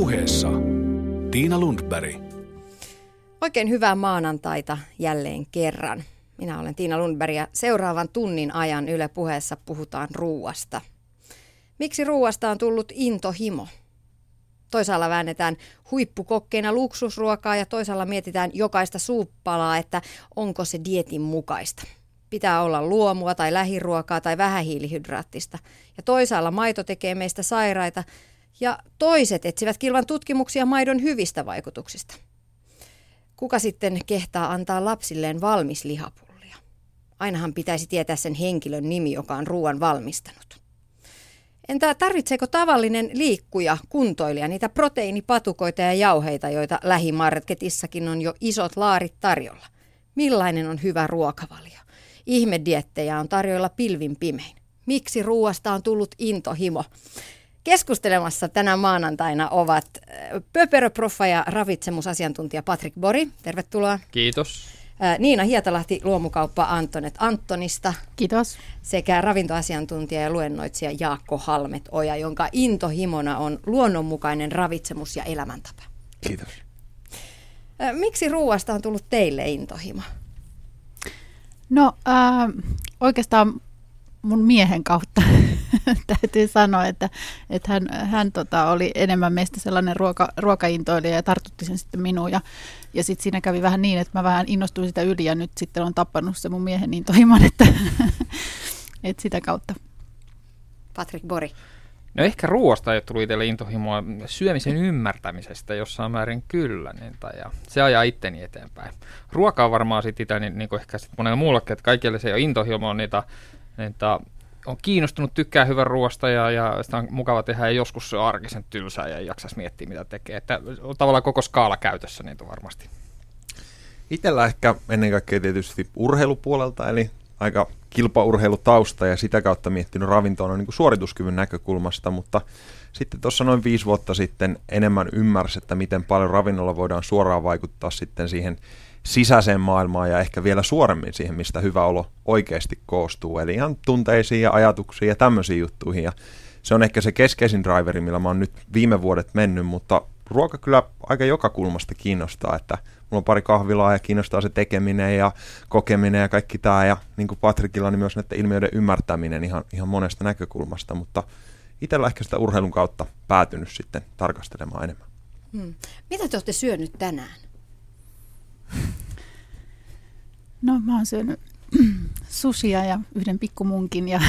puheessa Tiina Lundberg. Oikein hyvää maanantaita jälleen kerran. Minä olen Tiina Lundberg ja seuraavan tunnin ajan Yle puheessa puhutaan ruuasta. Miksi ruuasta on tullut intohimo? Toisaalla väännetään huippukokkeina luksusruokaa ja toisaalla mietitään jokaista suuppalaa, että onko se dietin mukaista. Pitää olla luomua tai lähiruokaa tai vähähiilihydraattista. Ja toisaalla maito tekee meistä sairaita ja toiset etsivät kilvan tutkimuksia maidon hyvistä vaikutuksista. Kuka sitten kehtaa antaa lapsilleen valmis lihapullia? Ainahan pitäisi tietää sen henkilön nimi, joka on ruoan valmistanut. Entä tarvitseeko tavallinen liikkuja, kuntoilija, niitä proteiinipatukoita ja jauheita, joita lähimarketissakin on jo isot laarit tarjolla? Millainen on hyvä ruokavalio? Ihmediettejä on tarjoilla pilvin pimein. Miksi ruuasta on tullut intohimo? Keskustelemassa tänä maanantaina ovat äh, pöperöproffa ja ravitsemusasiantuntija Patrick Bori. Tervetuloa. Kiitos. Äh, Niina Hietalahti, luomukauppa Antonet Antonista. Kiitos. Sekä ravintoasiantuntija ja luennoitsija Jaakko Halmet Oja, jonka intohimona on luonnonmukainen ravitsemus ja elämäntapa. Kiitos. Äh, Miksi ruuasta on tullut teille intohimo? No äh, oikeastaan mun miehen kautta täytyy sanoa, että, että hän, hän tota, oli enemmän meistä sellainen ruoka, ruokaintoilija ja tartutti sen sitten minuun. Ja, ja sitten siinä kävi vähän niin, että mä vähän innostuin sitä yli ja nyt sitten on tappanut se mun miehen intohimon, että, että sitä kautta. Patrick Bori. No ehkä ruoasta ei ole tullut itselle intohimoa syömisen ymmärtämisestä jossain määrin kyllä, niin, tai, ja se ajaa itteni eteenpäin. Ruoka on varmaan sitten itse, niin, niin kuin ehkä sit monella muullakin, että kaikille se ei ole intohimo, niitä, niitä on kiinnostunut, tykkää hyvän ruoasta ja, ja sitä on mukava tehdä ja joskus se on arkisen tylsää ja ei jaksaisi miettiä mitä tekee. Että on tavallaan koko skaala käytössä niin varmasti. Itellä ehkä ennen kaikkea tietysti urheilupuolelta, eli aika kilpaurheilutausta ja sitä kautta miettinyt ravintoon niin suorituskyvyn näkökulmasta, mutta sitten tuossa noin viisi vuotta sitten enemmän ymmärsi, että miten paljon ravinnolla voidaan suoraan vaikuttaa sitten siihen sisäiseen maailmaan ja ehkä vielä suoremmin siihen, mistä hyvä olo oikeasti koostuu. Eli ihan tunteisiin ja ajatuksiin ja tämmöisiin juttuihin. Ja se on ehkä se keskeisin driveri, millä mä oon nyt viime vuodet mennyt, mutta ruoka kyllä aika joka kulmasta kiinnostaa, että mulla on pari kahvilaa ja kiinnostaa se tekeminen ja kokeminen ja kaikki tämä ja niin kuin Patrikilla niin myös näiden ilmiöiden ymmärtäminen ihan, ihan monesta näkökulmasta, mutta itsellä ehkä sitä urheilun kautta päätynyt sitten tarkastelemaan enemmän. Hmm. Mitä te olette syönyt tänään? No mä oon syönyt susia ja yhden pikkumunkin ja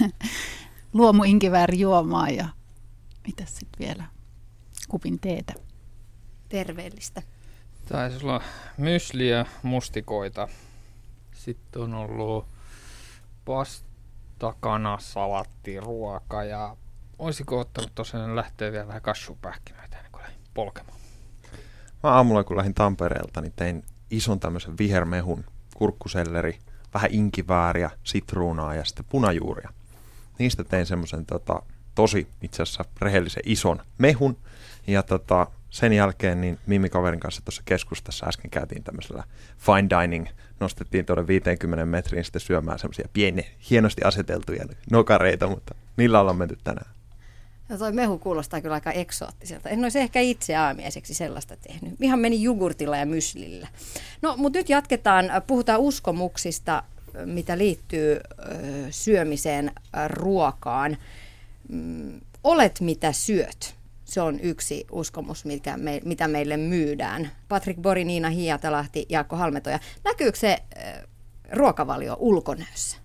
luomu juomaa ja mitä sitten vielä, kupin teetä. Terveellistä. Taisi olla mysliä, mustikoita. Sitten on ollut pasta, kana, salatti, ruoka ja olisiko ottanut tosiaan lähteä vielä vähän kassupähkinöitä ennen kuin polkemaan. Mä aamulla kun lähdin Tampereelta, niin tein ison tämmöisen vihermehun, kurkkuselleri, vähän inkivääriä, sitruunaa ja sitten punajuuria. Niistä tein semmoisen tota, tosi itse asiassa rehellisen ison mehun. Ja tota, sen jälkeen niin Mimmi kaverin kanssa tuossa keskustassa äsken käytiin tämmöisellä fine dining, nostettiin tuonne 50 metriin sitten syömään semmoisia pieniä, hienosti aseteltuja nokareita, mutta niillä ollaan menty tänään. No toi mehu kuulostaa kyllä aika eksoottiselta. En olisi ehkä itse aamiaiseksi sellaista tehnyt. Ihan meni jogurtilla ja myslillä. No, mutta nyt jatketaan. Puhutaan uskomuksista, mitä liittyy syömiseen, ruokaan. Mm, olet mitä syöt. Se on yksi uskomus, mikä me, mitä meille myydään. Patrick Bori, Niina Hietalahti, Jaakko Halmetoja. Näkyykö se ruokavalio ulkonäössä?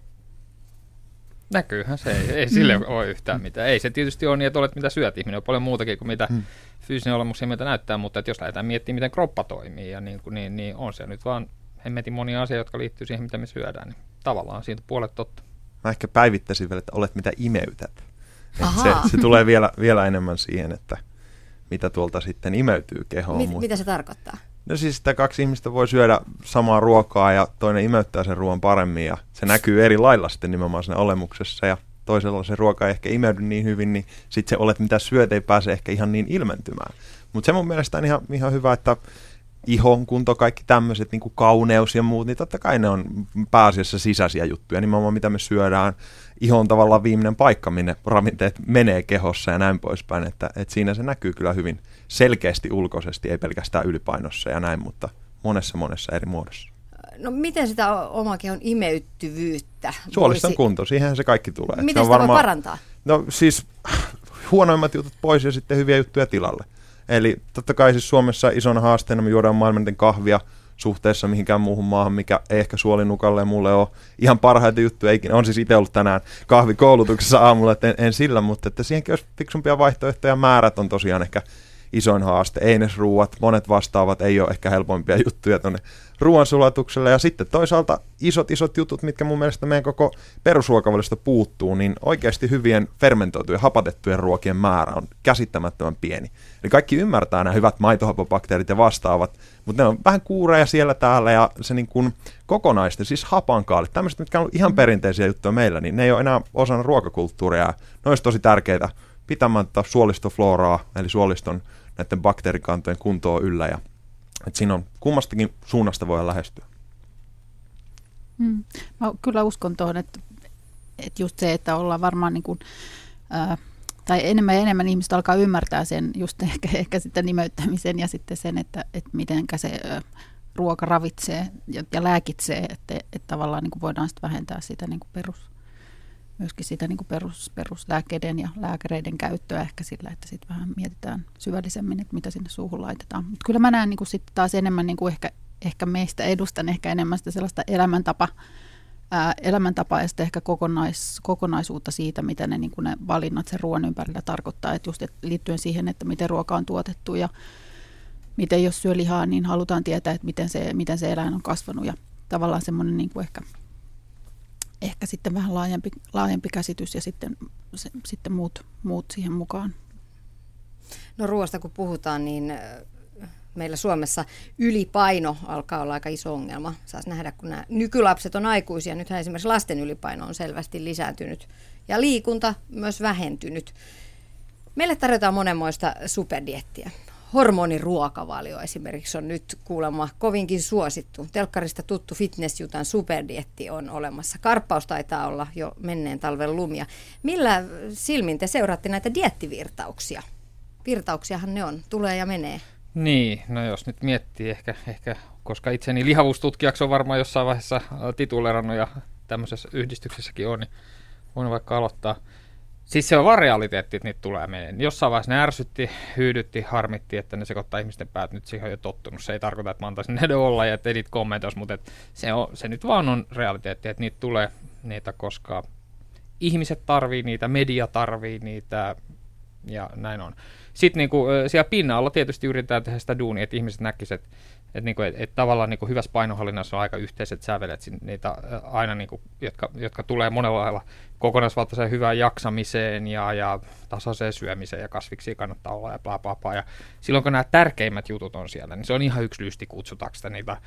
Näkyyhän se, ei, ei sille mm. ole yhtään mitään. Ei se tietysti ole niin, että olet mitä syöt. Ihminen on paljon muutakin kuin mitä mm. fyysinen olemus ja mitä näyttää, mutta että jos lähdetään miettimään, miten kroppa toimii, ja niin, niin, niin on se nyt vaan hemmetin monia asioita, jotka liittyy siihen, mitä me syödään, niin tavallaan siitä puolet totta. Mä ehkä päivittäisin vielä, että olet mitä imeytät. se, se tulee vielä, vielä enemmän siihen, että mitä tuolta sitten imeytyy kehoon. Mit, mitä se tarkoittaa? No siis sitä kaksi ihmistä voi syödä samaa ruokaa ja toinen imeyttää sen ruoan paremmin ja se näkyy eri lailla sitten nimenomaan siinä olemuksessa ja toisella se ruoka ei ehkä imeydy niin hyvin, niin sitten se olet mitä syöt ei pääse ehkä ihan niin ilmentymään. Mutta se mun mielestä on ihan, ihan hyvä, että ihon kunto, kaikki tämmöiset, niin kuin kauneus ja muut, niin totta kai ne on pääasiassa sisäisiä juttuja, nimenomaan mitä me syödään. Iho on tavallaan viimeinen paikka, minne ravinteet menee kehossa ja näin poispäin, että, että siinä se näkyy kyllä hyvin selkeästi ulkoisesti, ei pelkästään ylipainossa ja näin, mutta monessa monessa eri muodossa. No miten sitä oman kehon imeyttyvyyttä? Suoliston voisi- kunto, siihen se kaikki tulee. Miten sitä voi parantaa? No siis huonoimmat jutut pois ja sitten hyviä juttuja tilalle. Eli totta kai siis Suomessa isona haasteena me juodaan maailman eniten kahvia suhteessa mihinkään muuhun maahan, mikä ei ehkä suolinukalle ja mulle ole ihan parhaita juttuja ikinä. On siis itse ollut tänään kahvikoulutuksessa aamulla, että en, en sillä, mutta että siihenkin olisi fiksumpia vaihtoehtoja. Määrät on tosiaan ehkä isoin haaste. Einesruuat, monet vastaavat ei ole ehkä helpoimpia juttuja tuonne ruoansulatukselle. Ja sitten toisaalta isot isot jutut, mitkä mun mielestä meidän koko perusruokavaliosta puuttuu, niin oikeasti hyvien fermentoitujen, hapatettujen ruokien määrä on käsittämättömän pieni. Eli kaikki ymmärtää nämä hyvät maitohapobakteerit ja vastaavat, mutta ne on vähän kuureja siellä täällä ja se niin kuin kokonaisten, siis hapankaalit, tämmöiset, mitkä on ihan perinteisiä juttuja meillä, niin ne ei ole enää osana ruokakulttuuria. Ne olisi tosi tärkeitä pitämään tätä suolistofloraa, eli suoliston näiden bakteerikantojen kuntoa yllä. Ja, että siinä on kummastakin suunnasta voi lähestyä. Mm. Mä kyllä uskon tuohon, että, että just se, että ollaan varmaan niin kuin, ää, tai enemmän ja enemmän ihmiset alkaa ymmärtää sen, just ehkä, ehkä sitten nimeyttämisen ja sitten sen, että, että miten se ää, ruoka ravitsee ja, ja lääkitsee, että, että tavallaan niin kuin voidaan sitten vähentää sitä niin kuin perus, myöskin sitä niin kuin perus, peruslääkkeiden ja lääkäreiden käyttöä ehkä sillä, että sitten vähän mietitään syvällisemmin, että mitä sinne suuhun laitetaan. Mutta kyllä mä näen niin kuin taas enemmän niin kuin ehkä, ehkä meistä edustan ehkä enemmän sitä sellaista elämäntapa, ää, elämäntapaa ja sitten ehkä kokonais, kokonaisuutta siitä, mitä ne, niin kuin ne valinnat sen ruoan ympärillä tarkoittaa. Että just et liittyen siihen, että miten ruoka on tuotettu ja miten jos syö lihaa, niin halutaan tietää, että miten se, miten se eläin on kasvanut ja tavallaan semmoinen niin kuin ehkä, ehkä sitten vähän laajempi, laajempi käsitys ja sitten, se, sitten muut, muut siihen mukaan. No ruoasta kun puhutaan, niin äh, meillä Suomessa ylipaino alkaa olla aika iso ongelma. Saas nähdä, kun nämä nykylapset on aikuisia. Nythän esimerkiksi lasten ylipaino on selvästi lisääntynyt ja liikunta myös vähentynyt. Meille tarjotaan monenmoista superdiettiä. Hormoniruokavalio esimerkiksi on nyt kuulemma kovinkin suosittu. Telkkarista tuttu fitnessjutan superdietti on olemassa. Karppaus taitaa olla jo menneen talven lumia. Millä silmin te seuraatte näitä diettivirtauksia? Virtauksiahan ne on, tulee ja menee. Niin, no jos nyt miettii ehkä, ehkä koska itseni lihavuustutkijaksi on varmaan jossain vaiheessa äh, titulerannut ja tämmöisessä yhdistyksessäkin on, niin voin vaikka aloittaa. Siis se on vaan että niitä tulee meidän. Jossain vaiheessa ne ärsytti, hyydytti, harmitti, että ne sekoittaa ihmisten päät. Nyt siihen on jo tottunut. Se ei tarkoita, että mä antaisin ne olla ja että kommentoisi, mutta et se, on, se nyt vaan on realiteetti, että niitä tulee niitä, koska ihmiset tarvii niitä, media tarvii niitä ja näin on. Sitten niinku, siellä pinnalla tietysti yritetään tehdä sitä duunia, että ihmiset näkisivät, että et, niinku, et, et tavallaan niinku hyvässä painohallinnassa on aika yhteiset sävelet, niitä aina, niinku, jotka, jotka tulee monella lailla kokonaisvaltaiseen hyvään jaksamiseen ja, ja tasaiseen syömiseen ja kasviksi kannattaa olla ja bla bla bla. Ja silloin kun nämä tärkeimmät jutut on siellä, niin se on ihan yksi lysti kutsutaanko sitä niitä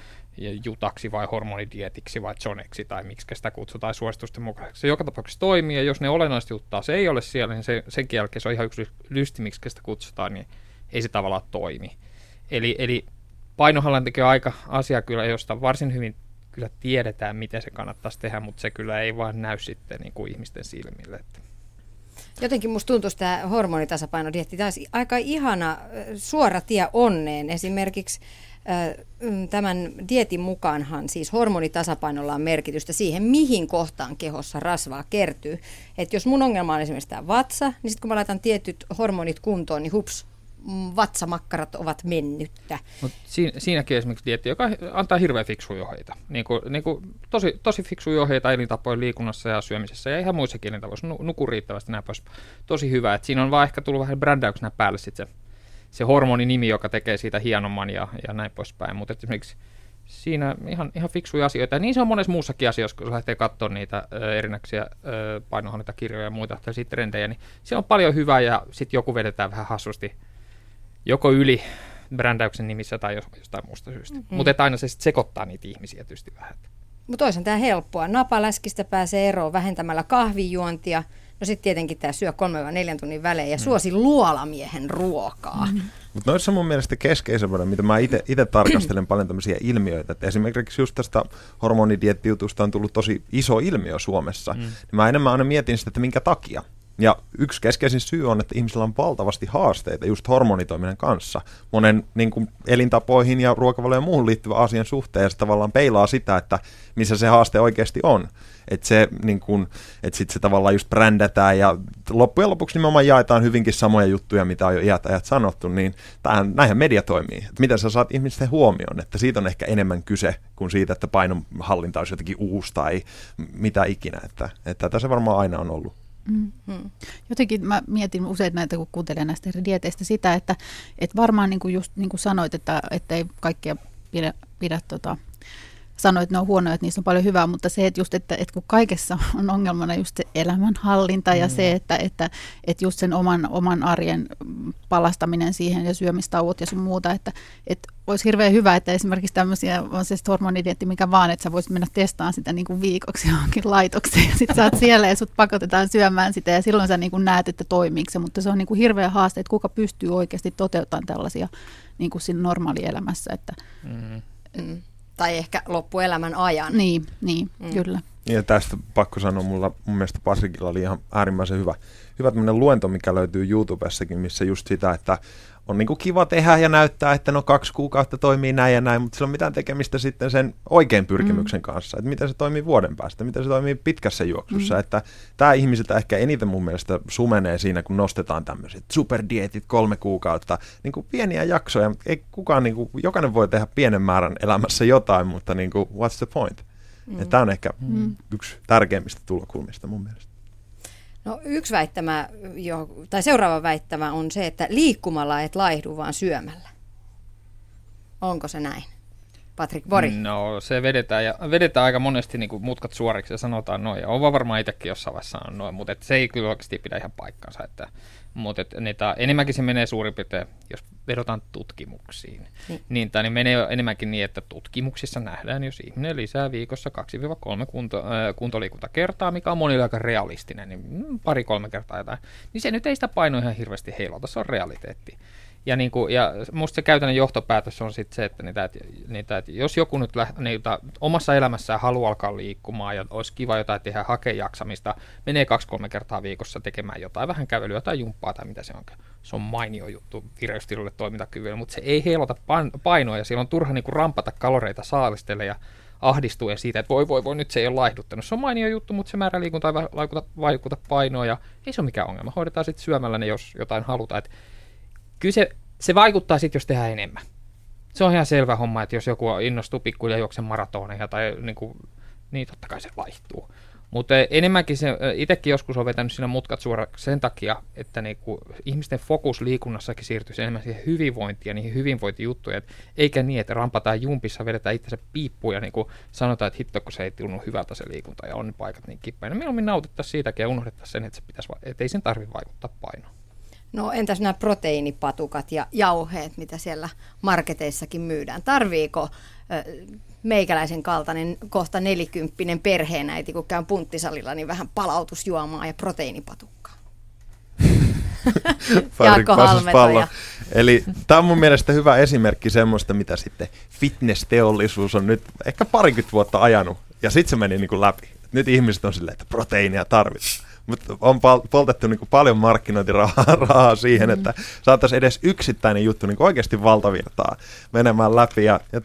jutaksi vai hormonidietiksi vai zoneksi tai miksi sitä kutsutaan suositusten mukaiseksi. Se joka tapauksessa toimii ja jos ne olennaiset jutut taas ei ole siellä, niin se, sen jälkeen se on ihan yksi lysti, miksi sitä kutsutaan, niin ei se tavallaan toimi. Eli, eli painohallintakin on aika asia kyllä, josta varsin hyvin kyllä tiedetään, miten se kannattaisi tehdä, mutta se kyllä ei vaan näy sitten niin kuin ihmisten silmille. Että. Jotenkin musta tuntuu tämä hormonitasapainodietti aika ihana suora tie onneen. Esimerkiksi mm, tämän dietin mukaanhan siis hormonitasapainolla on merkitystä siihen, mihin kohtaan kehossa rasvaa kertyy. että jos mun ongelma on esimerkiksi tämä vatsa, niin sitten kun mä laitan tietyt hormonit kuntoon, niin hups, vatsamakkarat ovat mennyttä. Mut siinä, siinäkin esimerkiksi dietti, joka antaa hirveän fiksuja ohjeita. Niin kuin, niin kuin tosi, tosi fiksuja ohjeita elintapojen liikunnassa ja syömisessä ja ihan muissakin elintavoissa. Nu, nuku riittävästi näin pois. Tosi hyvä. Et siinä on vaan ehkä tullut vähän brändäyksenä päälle sit se, se hormoninimi, joka tekee siitä hienomman ja, ja näin poispäin. Mutta esimerkiksi siinä ihan, ihan fiksuja asioita. Ja niin se on monessa muussakin asioissa, kun lähtee katsoa niitä ö, erinäköisiä painohallintakirjoja ja muita tällaisia trendejä, niin se on paljon hyvää ja sitten joku vedetään vähän hassusti joko yli brändäyksen nimissä tai jostain muusta syystä. Mm-hmm. Mutta aina se sitten sekoittaa niitä ihmisiä tietysti vähän. Mutta toisaalta tämä helppoa. Napaläskistä pääsee eroon vähentämällä kahvijuontia, No sitten tietenkin tämä syö 3-4 tunnin välein ja suosi luolamiehen ruokaa. Mm. Mutta noissa mun mielestä keskeisempänä, mitä mä itse tarkastelen paljon tämmöisiä ilmiöitä, että esimerkiksi just tästä hormonidieettijutusta on tullut tosi iso ilmiö Suomessa, mm. niin mä enemmän aina mietin sitä, että minkä takia. Ja yksi keskeisin syy on, että ihmisillä on valtavasti haasteita just hormonitoiminnan kanssa. Monen niin kuin, elintapoihin ja ruokavalioon muuhun liittyvä asian suhteen ja se tavallaan peilaa sitä, että missä se haaste oikeasti on. Että se, niin kuin, että sit se tavallaan just brändätään ja loppujen lopuksi nimenomaan jaetaan hyvinkin samoja juttuja, mitä on jo iät ajat sanottu, niin tämähän, näinhän media toimii. Että miten sä saat ihmisten huomioon, että siitä on ehkä enemmän kyse kuin siitä, että painonhallinta olisi jotenkin uusi tai mitä ikinä. Että, että tätä se varmaan aina on ollut. Mm. Hmm. Jotenkin mä mietin usein näitä, kun kuuntelen näistä eri dieteistä sitä, että, että varmaan niin kuin just niin kuin sanoit, että, että ei kaikkea pidä, pidä tota, sanoa, että ne on huonoja, että niissä on paljon hyvää, mutta se, että just, että, että kun kaikessa on ongelmana just se elämänhallinta mm. ja se, että, että, että just sen oman, oman arjen palastaminen siihen ja syömistauot ja sun muuta, että, että olisi hirveän hyvä, että esimerkiksi tämmöisiä, on se hormonidietti mikä vaan, että sä voisit mennä testaamaan sitä niin kuin viikoksi johonkin laitokseen ja sitten sä oot siellä ja sut pakotetaan syömään sitä ja silloin sä niin kuin näet, että toimiiko se, mutta se on niin kuin hirveä haaste, että kuka pystyy oikeasti toteuttamaan tällaisia niin kuin siinä normaalielämässä, että mm. Mm tai ehkä loppuelämän ajan. Niin, niin mm. kyllä. Ja tästä pakko sanoa, mulla, mun mielestä Patrikilla oli ihan äärimmäisen hyvä, hyvä luento, mikä löytyy YouTubessakin, missä just sitä, että on niin kuin kiva tehdä ja näyttää, että no kaksi kuukautta toimii näin ja näin, mutta sillä on mitään tekemistä sitten sen oikein pyrkimyksen mm. kanssa, että miten se toimii vuoden päästä, miten se toimii pitkässä juoksussa, mm. että tämä ihmisiltä ehkä eniten mun mielestä sumenee siinä, kun nostetaan tämmöiset superdietit kolme kuukautta, niin kuin pieniä jaksoja, ei kukaan, niin kuin, jokainen voi tehdä pienen määrän elämässä jotain, mutta niin kuin, what's the point? Mm. Tämä on ehkä mm. yksi tärkeimmistä tulokulmista mun mielestä. No yksi väittämä, jo, tai seuraava väittämä on se, että liikkumalla et laihdu, vaan syömällä. Onko se näin? Patrick Bori. No se vedetään, ja vedetään aika monesti niin kuin mutkat suoriksi ja sanotaan noin. Ja on varmaan itsekin jossain vaiheessa noin, mutta et se ei kyllä oikeasti pidä ihan paikkansa. Että mutta niitä, enemmänkin se menee suurin piirtein, jos vedotaan tutkimuksiin, niin, niin, tai niin menee enemmänkin niin, että tutkimuksissa nähdään, jos ihminen lisää viikossa 2-3 kunto, äh, kuntoliikuntakertaa, mikä on monille aika realistinen, niin pari-kolme kertaa jotain, niin se nyt ei sitä painoa ihan hirveästi heilota, se on realiteetti. Ja, niin kuin, ja musta se käytännön johtopäätös on sitten se, että, niitä, että, niitä, että jos joku nyt läht, niitä, omassa elämässään haluaa alkaa liikkumaan ja olisi kiva jotain tehdä hakejaksamista, menee kaksi-kolme kertaa viikossa tekemään jotain, vähän kävelyä tai jumppaa tai mitä se on. Se on mainio juttu vireystilulle toimintakyvylle, mutta se ei heilota painoa ja siellä on turha niin kuin rampata kaloreita saalistelle ja ahdistuen siitä, että voi voi voi, nyt se ei ole laihduttanut. Se on mainio juttu, mutta se määrä liikunta ei vaikuta, vaikuta painoa ja ei se ole mikään ongelma. Hoidetaan sitten syömällä ne, jos jotain halutaan. Että kyllä se, se vaikuttaa sitten, jos tehdään enemmän. Se on ihan selvä homma, että jos joku innostuu pikkuja juoksen maratoneja tai niin, kuin, niin totta kai se laihtuu. Mutta enemmänkin se, itsekin joskus on vetänyt siinä mutkat suoraksi sen takia, että niinku ihmisten fokus liikunnassakin siirtyisi enemmän siihen hyvinvointiin ja niihin hyvinvointijuttuihin, eikä niin, että rampataan jumpissa, vedetään itsensä piippuun ja niinku sanotaan, että hitto, kun se ei tunnu hyvältä se liikunta ja on paikat niin kippäin. No mieluummin nautittaisiin siitäkin ja unohdettaisiin sen, että, se pitäisi, että ei sen tarvitse vaikuttaa painoon. No entäs nämä proteiinipatukat ja jauheet, mitä siellä marketeissakin myydään? Tarviiko meikäläisen kaltainen kohta nelikymppinen perheenäiti, kun käyn punttisalilla, niin vähän palautusjuomaa ja proteiinipatukkaa? Jaakko Halmetoja. Eli tämä on mun mielestä hyvä esimerkki semmoista, mitä sitten fitness-teollisuus on nyt ehkä parikymmentä vuotta ajanut, ja sitten se meni niin kuin läpi. Nyt ihmiset on silleen, että proteiinia tarvitaan. Mutta on poltettu niin paljon markkinointirahaa rahaa siihen, mm. että saataisiin edes yksittäinen juttu niin oikeasti valtavirtaa menemään läpi. Ja, ja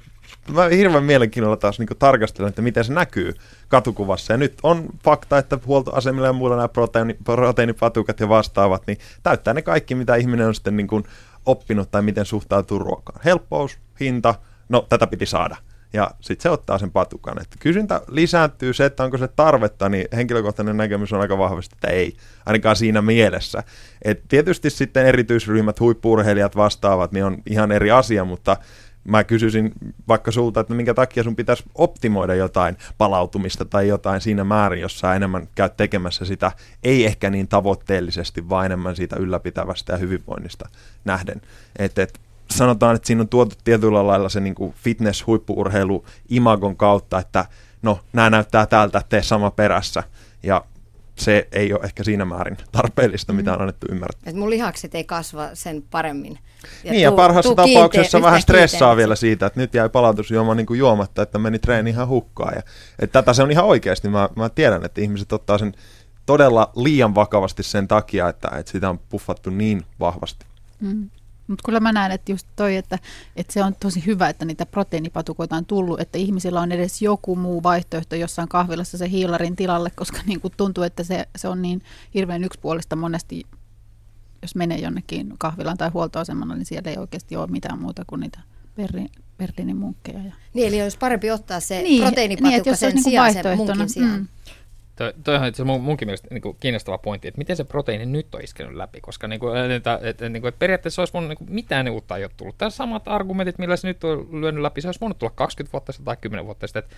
mä hirveän mielenkiinnolla taas niin tarkastelen, että miten se näkyy katukuvassa. Ja nyt on fakta, että huoltoasemilla ja muilla nämä proteiini, proteiinipatukat ja vastaavat, niin täyttää ne kaikki, mitä ihminen on sitten niin kuin oppinut tai miten suhtautuu ruokaan. Helppous, hinta, no tätä piti saada ja sitten se ottaa sen patukan. Että kysyntä lisääntyy, se, että onko se tarvetta, niin henkilökohtainen näkemys on aika vahvasti, että ei, ainakaan siinä mielessä. Et tietysti sitten erityisryhmät, huippurheilijat vastaavat, niin on ihan eri asia, mutta mä kysyisin vaikka sulta, että minkä takia sun pitäisi optimoida jotain palautumista tai jotain siinä määrin, jossa enemmän käyt tekemässä sitä, ei ehkä niin tavoitteellisesti, vaan enemmän siitä ylläpitävästä ja hyvinvoinnista nähden. Et, et, sanotaan, että siinä on tuotu tietyllä lailla se niin fitness-huippuurheilu imagon kautta, että no, nämä näyttää täältä, tee sama perässä. Ja se ei ole ehkä siinä määrin tarpeellista, mitä on annettu ymmärtää. Et mun lihakset ei kasva sen paremmin. Ja niin, ja parhaassa tapauksessa vähän stressaa vielä siitä, että nyt jäi palautusjuoma niin kuin juomatta, että meni treeni ihan hukkaan. Ja, että tätä se on ihan oikeasti. Mä, mä tiedän, että ihmiset ottaa sen todella liian vakavasti sen takia, että, että sitä on puffattu niin vahvasti. Mm. Mutta kyllä mä näen, että just toi, että, että se on tosi hyvä, että niitä proteiinipatukoita on tullut, että ihmisillä on edes joku muu vaihtoehto jossain kahvilassa se hiilarin tilalle, koska niin kuin tuntuu, että se, se on niin hirveän yksipuolista monesti, jos menee jonnekin kahvilaan tai huoltoasemalla, niin siellä ei oikeasti ole mitään muuta kuin niitä Berliin, Berliinin munkkeja. Niin, eli olisi parempi ottaa se niin, proteiinipatukka niin, sen niin sijaan sen munkin sijaan. Mm. Toi, toihan itse mun, munkin mielestä niin kuin kiinnostava pointti, että miten se proteiini nyt on iskenyt läpi, koska niin kuin, että, että, niin kuin, että periaatteessa olisi voinut niin kuin, mitään uutta ei ole tullut. Tässä samat argumentit, millä se nyt on lyönyt läpi, se olisi voinut tulla 20 vuotta sitten tai 10 vuotta sitten. Että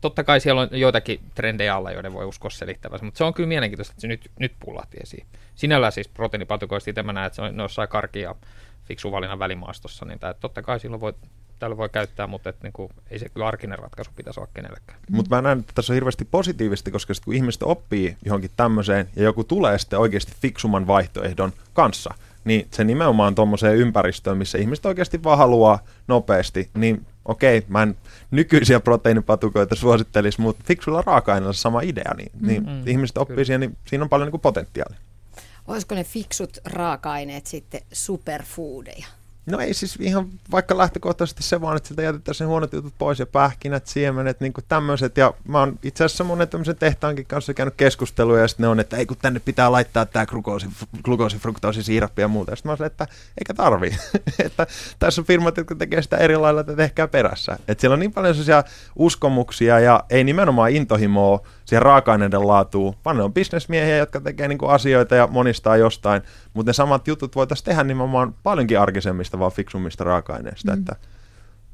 totta kai siellä on joitakin trendejä alla, joiden voi uskoa selittävänsä, mutta se on kyllä mielenkiintoista, että se nyt, nyt pullahti esiin. Sinällään siis proteiinipatukoista itse mä näen, että se on, on karkia fiksu valinnan välimaastossa, niin tämä, totta kai silloin voi täällä voi käyttää, mutta et, niin kuin, ei se kyllä arkinen ratkaisu pitäisi olla kenellekään. Mutta mä näen, että tässä on hirveästi positiivisesti, koska sit, kun ihmiset oppii johonkin tämmöiseen ja joku tulee sitten oikeasti fiksuman vaihtoehdon kanssa, niin se nimenomaan tuommoiseen ympäristöön, missä ihmiset oikeasti vaan haluaa nopeasti, niin okei, mä en nykyisiä proteiinipatukoita suosittelisi, mutta fiksulla raaka-aineella sama idea, niin, niin mm, ihmiset oppii kyllä. siihen, niin siinä on paljon niin kuin potentiaalia. Olisiko ne fiksut raaka-aineet sitten superfoodeja? No ei siis ihan vaikka lähtökohtaisesti se vaan, että siltä jätettäisiin huonot jutut pois ja pähkinät, siemenet, niin tämmöiset. Ja mä oon itse asiassa monen tämmöisen tehtaankin kanssa käynyt keskustelua ja sitten ne on, että ei kun tänne pitää laittaa tämä glukoosi, glukoosi fruktoosi, siirappi ja muuta. Ja sitten mä oon että eikä tarvi. että tässä on firmat, jotka tekee sitä eri lailla, että tehkää perässä. Että siellä on niin paljon sellaisia uskomuksia ja ei nimenomaan intohimoa siihen raaka-aineiden laatuun, vaan ne on bisnesmiehiä, jotka tekee niin asioita ja monistaa jostain, mutta ne samat jutut voitaisiin tehdä nimenomaan paljonkin arkisemmista, vaan fiksummista raaka-aineista, mm. että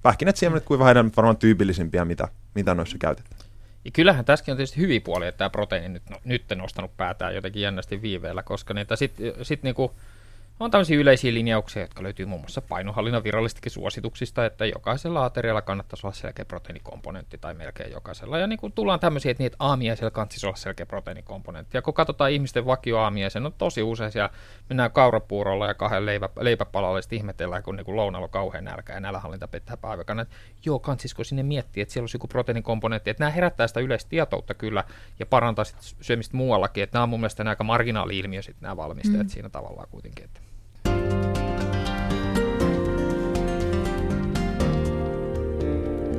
pähkinät, siemenet, kuiva hedelmät varmaan tyypillisimpiä, mitä, mitä noissa käytetään. Ja kyllähän tässäkin on tietysti hyviä puolia, että tämä proteiini nyt, no, nyt nostanut päätään jotenkin jännästi viiveellä, koska niitä sitten sit niinku, on tämmöisiä yleisiä linjauksia, jotka löytyy muun muassa painohallinnan virallistikin suosituksista, että jokaisella aterialla kannattaisi olla selkeä proteiinikomponentti tai melkein jokaisella. Ja niin kuin tullaan tämmöisiä, että, että aamiaisella kannattaisi olla selkeä proteiinikomponentti. Ja kun katsotaan ihmisten vakioaamiaisen, on tosi usein siellä mennään kaurapuurolla ja kahden leipä, leipäpalalla sitten ihmetellään, kun niin lounalla on kauhean nälkä ja nälänhallinta pettää päiväkana. Joo, kansisko sinne miettii, että siellä olisi joku proteiinikomponentti. Että nämä herättää sitä yleistä tietoutta kyllä ja parantaa sit syömistä muuallakin. Että nämä on mun mielestä aika marginaali-ilmiö sitten nämä valmistajat mm. siinä tavallaan kuitenkin. Että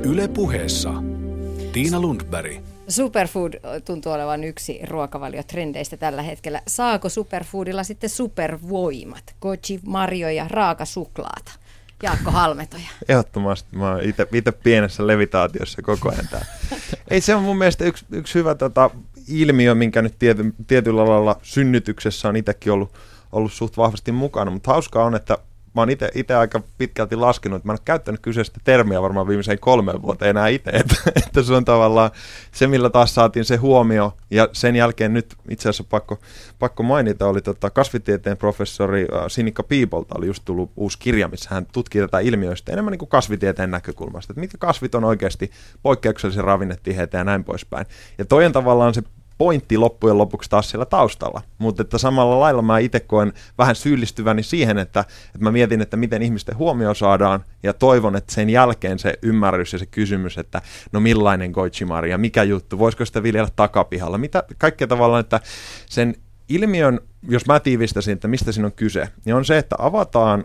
Yle puheessa Tiina Lundberg. Superfood tuntuu olevan yksi ruokavaliotrendeistä tällä hetkellä. Saako superfoodilla sitten supervoimat? Goji, marjoja, raakasuklaata? Jaakko Halmetoja. Ehdottomasti. Mä oon itse pienessä levitaatiossa koko ajan täällä. Ei se on mun mielestä yksi, yksi hyvä tota, ilmiö, minkä nyt tiety, tietyllä lailla synnytyksessä on itsekin ollut, ollut suht vahvasti mukana. Mutta hauskaa on, että mä oon itse aika pitkälti laskenut, että mä en ole käyttänyt kyseistä termiä varmaan viimeiseen kolmeen vuoteen enää itse, että, että se on tavallaan se, millä taas saatiin se huomio, ja sen jälkeen nyt itse asiassa pakko, pakko mainita, oli tota kasvitieteen professori äh, Sinikka Piipolta oli just tullut uusi kirja, missä hän tutkii tätä ilmiöistä enemmän niin kuin kasvitieteen näkökulmasta, että mitkä kasvit on oikeasti poikkeuksellisen ravinnetiheitä ja näin poispäin. Ja toi on tavallaan se pointti loppujen lopuksi taas siellä taustalla. Mutta että samalla lailla mä itse koen vähän syyllistyväni siihen, että, että mä mietin, että miten ihmisten huomio saadaan ja toivon, että sen jälkeen se ymmärrys ja se kysymys, että no millainen goichimari ja mikä juttu, voisiko sitä viljellä takapihalla, mitä kaikkea tavallaan, että sen ilmiön, jos mä tiivistäisin, että mistä siinä on kyse, niin on se, että avataan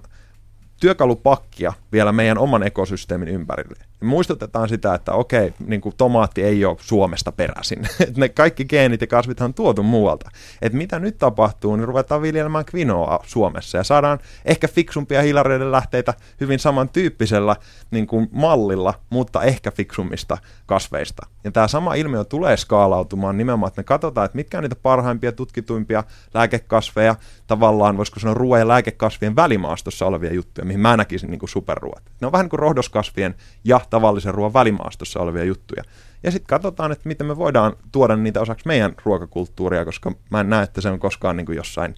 työkalupakkia vielä meidän oman ekosysteemin ympärille muistutetaan sitä, että okei, niin kuin tomaatti ei ole Suomesta peräisin. että ne kaikki geenit ja kasvithan on tuotu muualta. Että mitä nyt tapahtuu, niin ruvetaan viljelemään kvinoa Suomessa ja saadaan ehkä fiksumpia hilareiden lähteitä hyvin samantyyppisellä niin kuin mallilla, mutta ehkä fiksummista kasveista. Ja tämä sama ilmiö tulee skaalautumaan nimenomaan, että me katsotaan, että mitkä on niitä parhaimpia, tutkituimpia lääkekasveja, tavallaan voisiko sanoa ruoan ja lääkekasvien välimaastossa olevia juttuja, mihin mä näkisin niin kuin superruot. Ne on vähän niin kuin rohdoskasvien ja tavallisen ruoan välimaastossa olevia juttuja. Ja sitten katsotaan, että miten me voidaan tuoda niitä osaksi meidän ruokakulttuuria, koska mä en näe, että se on koskaan niin kuin jossain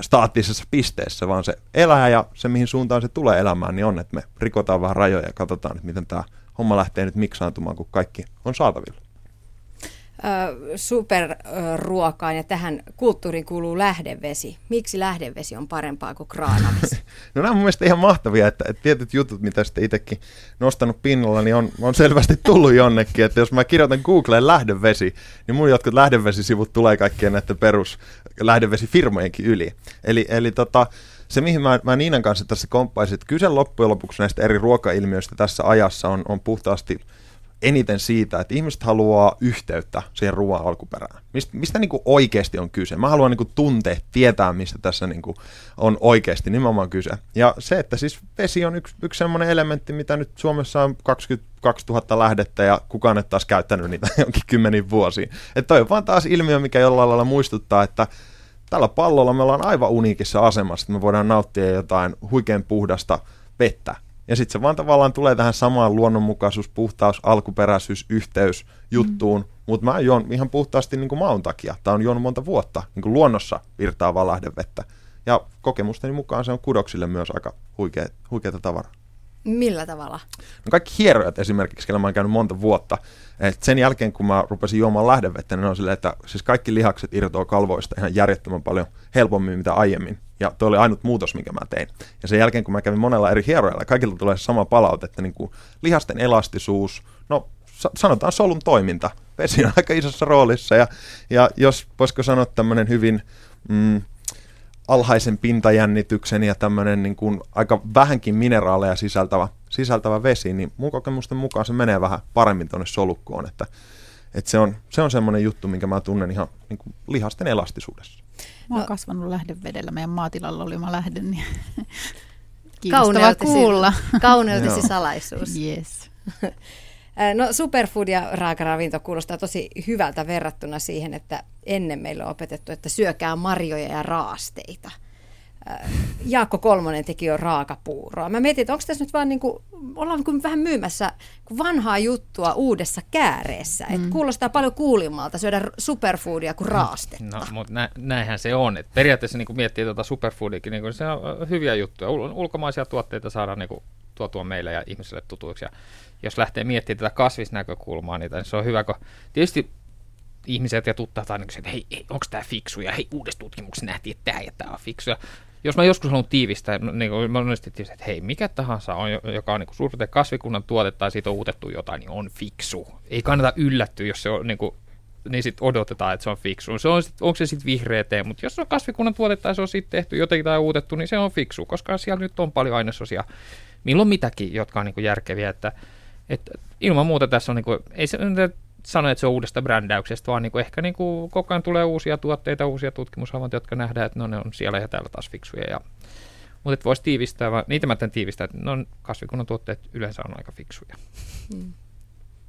staattisessa pisteessä, vaan se elää ja se, mihin suuntaan se tulee elämään, niin on, että me rikotaan vähän rajoja ja katsotaan, että miten tämä homma lähtee nyt miksaantumaan, kun kaikki on saatavilla. Superruokaan ja tähän kulttuuriin kuuluu lähdevesi. Miksi lähdevesi on parempaa kuin kraanavesi? no nämä on mun mielestä ihan mahtavia, että, että tietyt jutut, mitä sitten itsekin nostanut pinnalla, niin on, on selvästi tullut jonnekin. Että jos mä kirjoitan Googleen lähdevesi, niin mun jotkut lähdevesisivut tulee kaikkien näiden perus lähdevesifirmojenkin yli. Eli, eli tota, se, mihin mä, mä Niinan kanssa tässä komppaisin, että kyse loppujen lopuksi näistä eri ruokailmiöistä tässä ajassa on, on puhtaasti eniten siitä, että ihmiset haluaa yhteyttä siihen ruoan alkuperään. Mistä, mistä niin kuin oikeasti on kyse? Mä haluan niin kuin tuntea, tietää, mistä tässä niin kuin on oikeasti nimenomaan kyse. Ja se, että siis vesi on yksi, yksi sellainen elementti, mitä nyt Suomessa on 22 000 lähdettä ja kukaan ei taas käyttänyt niitä jonkin kymmeniin vuosiin. Että toi on vaan taas ilmiö, mikä jollain lailla muistuttaa, että tällä pallolla me ollaan aivan uniikissa asemassa, että me voidaan nauttia jotain huikean puhdasta vettä ja sitten se vaan tavallaan tulee tähän samaan luonnonmukaisuus, puhtaus, alkuperäisyys, yhteys juttuun, mm. mutta mä juon ihan puhtaasti niin kuin maun takia. Tämä on juonut monta vuotta niin kuin luonnossa virtaavaa lähdevettä. Ja kokemusteni mukaan se on kudoksille myös aika huikea, huikeata tavaraa. Millä tavalla? No kaikki hierojat esimerkiksi, kellä mä oon käynyt monta vuotta. Et sen jälkeen, kun mä rupesin juomaan lähdevettä, niin on silleen, että siis kaikki lihakset irtoaa kalvoista ihan järjettömän paljon helpommin mitä aiemmin. Ja tuo oli ainut muutos, minkä mä tein. Ja sen jälkeen, kun mä kävin monella eri hierojalla, kaikilta tulee se sama palaute, että niin kuin lihasten elastisuus, no sanotaan solun toiminta. Vesi on aika isossa roolissa ja, ja jos voisiko sanoa tämmöinen hyvin mm, alhaisen pintajännityksen ja tämmöinen niin kuin aika vähänkin mineraaleja sisältävä, sisältävä vesi, niin mun kokemusten mukaan se menee vähän paremmin tuonne solukkoon, että, että se on, se on semmoinen juttu, minkä mä tunnen ihan niin kuin lihasten elastisuudessa. Mä oon no. kasvanut lähdevedellä. Meidän maatilalla oli mä lähden, niin kiinnostava kuulla. Kauneutesi salaisuus. Yes. No superfood ja raakaravinto kuulostaa tosi hyvältä verrattuna siihen, että ennen meillä on opetettu, että syökää marjoja ja raasteita – Jaakko Kolmonen teki jo raakapuuroa. Mä mietin, että onko tässä nyt vaan niin kuin, ollaan niin vähän myymässä vanhaa juttua uudessa kääreessä. Mm. Et kuulostaa paljon kuulimmalta syödä superfoodia kuin raastetta. No, mutta nä, näinhän se on. Et periaatteessa niin kuin miettii tuota superfoodiakin, niin se on hyviä juttuja. Ul- ulkomaisia tuotteita saadaan niin kuin, tuotua meille ja ihmisille tutuiksi. Ja jos lähtee miettimään tätä kasvisnäkökulmaa, niin se on hyvä, kun tietysti ihmiset ja tuttavat aina että hei, hei onko tämä fiksu, ja hei, uudessa tutkimuksessa nähtiin, että tämä ja tämä on fiksu. Jos mä joskus haluan tiivistää, niin kuin monesti tiivistää, että hei, mikä tahansa on, joka on niin suurin kasvikunnan tuote tai siitä on uutettu jotain, niin on fiksu. Ei kannata yllättyä, jos se on niin kuin, niin sitten odotetaan, että se on fiksu. Se on sit, onko se sitten vihreä tee, mutta jos se on kasvikunnan tuote tai se on sitten tehty jotenkin tai uutettu, niin se on fiksu, koska siellä nyt on paljon ainesosia, milloin mitäkin, jotka on niin kuin järkeviä, että, että ilman muuta tässä on, niin kuin, ei se, sano, että se on uudesta brändäyksestä, vaan niin kuin ehkä niin kuin koko ajan tulee uusia tuotteita, uusia tutkimushavaintoja, jotka nähdään, että no, ne on siellä ja täällä taas fiksuja. Ja, mutta voisi tiivistää, vaan niitä mä tämän tiivistää, että no, kasvikunnan tuotteet yleensä on aika fiksuja. Hmm.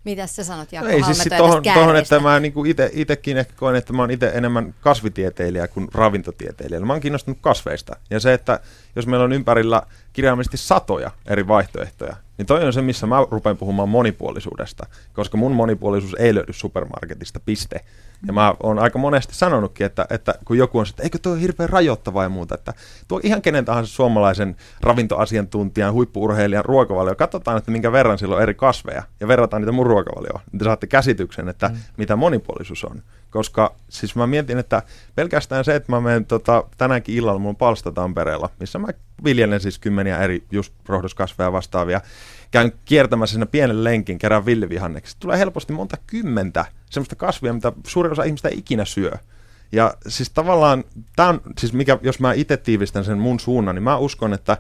Mitä sä sanot, Jaakko no Ei siis tohon, tohon, että mä niinku ite, itekin ehkä koen, että mä oon itse enemmän kasvitieteilijä kuin ravintotieteilijä. Mä oon kiinnostunut kasveista. Ja se, että jos meillä on ympärillä kirjaimellisesti satoja eri vaihtoehtoja, niin toi on se, missä mä rupean puhumaan monipuolisuudesta, koska mun monipuolisuus ei löydy supermarketista, piste. Ja mä oon aika monesti sanonutkin, että, että kun joku on että eikö tuo hirveän rajoittava ja muuta, että tuo ihan kenen tahansa suomalaisen ravintoasiantuntijan, huippuurheilijan ruokavalio, katsotaan, että minkä verran sillä on eri kasveja ja verrataan niitä mun ruokavalioon, niin te saatte käsityksen, että mm. mitä monipuolisuus on. Koska siis mä mietin, että pelkästään se, että mä menen tota, tänäänkin illalla mun palsta Tampereella, missä mä viljelen siis kymmeniä eri just rohdoskasveja vastaavia, käyn kiertämässä siinä pienen lenkin, kerran villivihanneksi. Tulee helposti monta kymmentä semmoista kasvia, mitä suurin osa ihmistä ei ikinä syö. Ja siis tavallaan, tämä on, siis mikä, jos mä itse tiivistän sen mun suunnan, niin mä uskon, että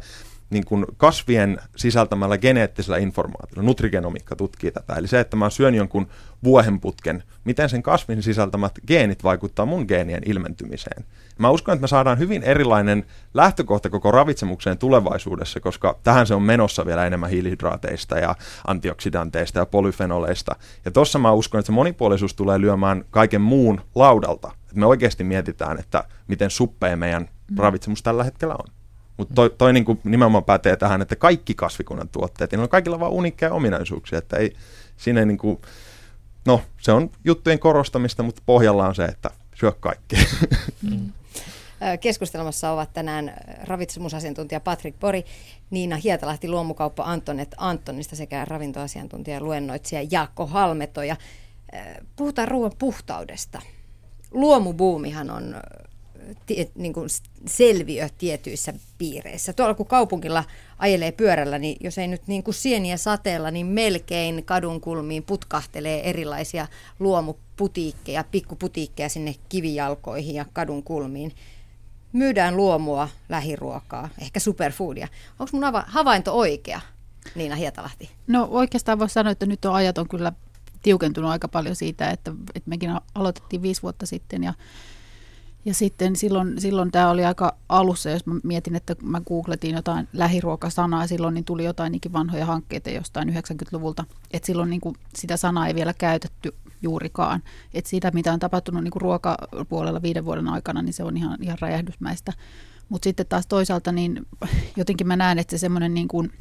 niin kuin kasvien sisältämällä geneettisellä informaatiolla, nutrigenomiikka tutkii tätä, eli se, että mä syön jonkun vuohenputken, miten sen kasvin sisältämät geenit vaikuttaa mun geenien ilmentymiseen. Mä uskon, että me saadaan hyvin erilainen lähtökohta koko ravitsemukseen tulevaisuudessa, koska tähän se on menossa vielä enemmän hiilihydraateista ja antioksidanteista ja polyfenoleista. Ja tuossa mä uskon, että se monipuolisuus tulee lyömään kaiken muun laudalta. Että me oikeasti mietitään, että miten suppea meidän mm. ravitsemus tällä hetkellä on. Mutta toi, toi niin kuin nimenomaan pätee tähän, että kaikki kasvikunnan tuotteet, niin on kaikilla vaan unikkeja ominaisuuksia, että ei siinä niin kuin, no se on juttujen korostamista, mutta pohjalla on se, että syö kaikkea. Mm. Keskustelemassa ovat tänään ravitsemusasiantuntija Patrick Pori, Niina Hietalahti, luomukauppa Antonet Antonista sekä ravintoasiantuntija ja luennoitsija Jaakko Halmeto. Ja Puhutaan ruoan puhtaudesta. Luomubuumihan on niin kuin selviö tietyissä piireissä. Tuolla kun kaupungilla ajelee pyörällä, niin jos ei nyt niin kuin sieniä sateella, niin melkein kadunkulmiin putkahtelee erilaisia luomuputiikkeja, pikkuputiikkeja sinne kivijalkoihin ja kadunkulmiin. Myydään luomua, lähiruokaa, ehkä superfoodia. Onko mun havainto oikea, Niina Hietalahti? No oikeastaan voisi sanoa, että nyt on ajat on kyllä tiukentunut aika paljon siitä, että, että mekin aloitettiin viisi vuotta sitten ja ja sitten silloin, silloin tämä oli aika alussa, jos mä mietin, että mä googletin jotain lähiruokasanaa silloin, niin tuli jotain niinkin vanhoja hankkeita jostain 90-luvulta. Että silloin niin kuin sitä sanaa ei vielä käytetty juurikaan. Että sitä, mitä on tapahtunut niin kuin ruokapuolella viiden vuoden aikana, niin se on ihan, ihan räjähdysmäistä. Mutta sitten taas toisaalta, niin jotenkin mä näen, että se semmoinen niin kuin,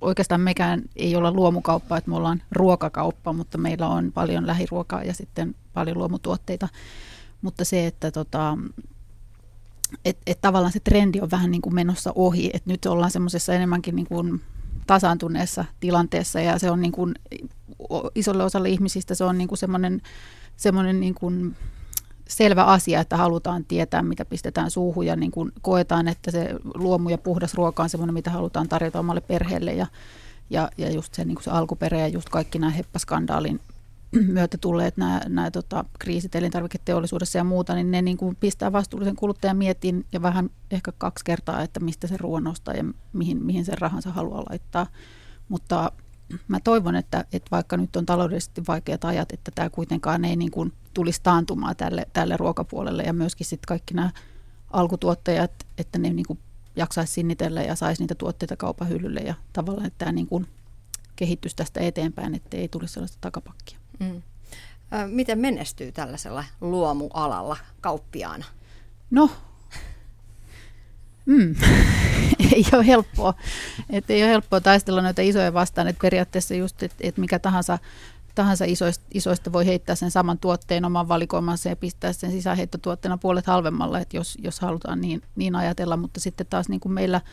oikeastaan mekään ei olla luomukauppa, että me ollaan ruokakauppa, mutta meillä on paljon lähiruokaa ja sitten paljon luomutuotteita. Mutta se, että tota, et, et tavallaan se trendi on vähän niin kuin menossa ohi, että nyt ollaan semmoisessa enemmänkin niin kuin tasaantuneessa tilanteessa ja se on niin kuin isolle osalle ihmisistä se on niin kuin semmoinen, semmoinen niin kuin selvä asia, että halutaan tietää, mitä pistetään suuhun ja niin kuin koetaan, että se luomu ja puhdas ruoka on semmoinen, mitä halutaan tarjota omalle perheelle ja, ja, ja just se, niin kuin se alkuperä ja just kaikki nämä heppaskandaalin myötä tulleet nämä, nämä tota, kriisit elintarviketeollisuudessa ja muuta, niin ne niin kuin pistää vastuullisen kuluttajan miettiin ja vähän ehkä kaksi kertaa, että mistä se ruoan ostaa ja mihin, mihin sen rahansa haluaa laittaa. Mutta mä toivon, että, että vaikka nyt on taloudellisesti vaikeat ajat, että tämä kuitenkaan ei niin kuin tulisi taantumaan tälle, tälle ruokapuolelle ja myöskin sitten kaikki nämä alkutuottajat, että ne niin kuin jaksaisi sinnitellä ja saisi niitä tuotteita kaupan hyllylle ja tavallaan, että tämä niin kuin kehittyisi tästä eteenpäin, että ei tulisi sellaista takapakkia. Mm. Miten menestyy tällaisella luomualalla kauppiaana? No, mm. ei ole helppoa. Et ei ole helppoa taistella noita isoja vastaan. Et periaatteessa just, että et mikä tahansa, tahansa isoista, isoista voi heittää sen saman tuotteen oman valikoimansa ja pistää sen sisäheittotuotteena puolet halvemmalla, että jos, jos halutaan niin, niin ajatella. Mutta sitten taas niin kuin meillä –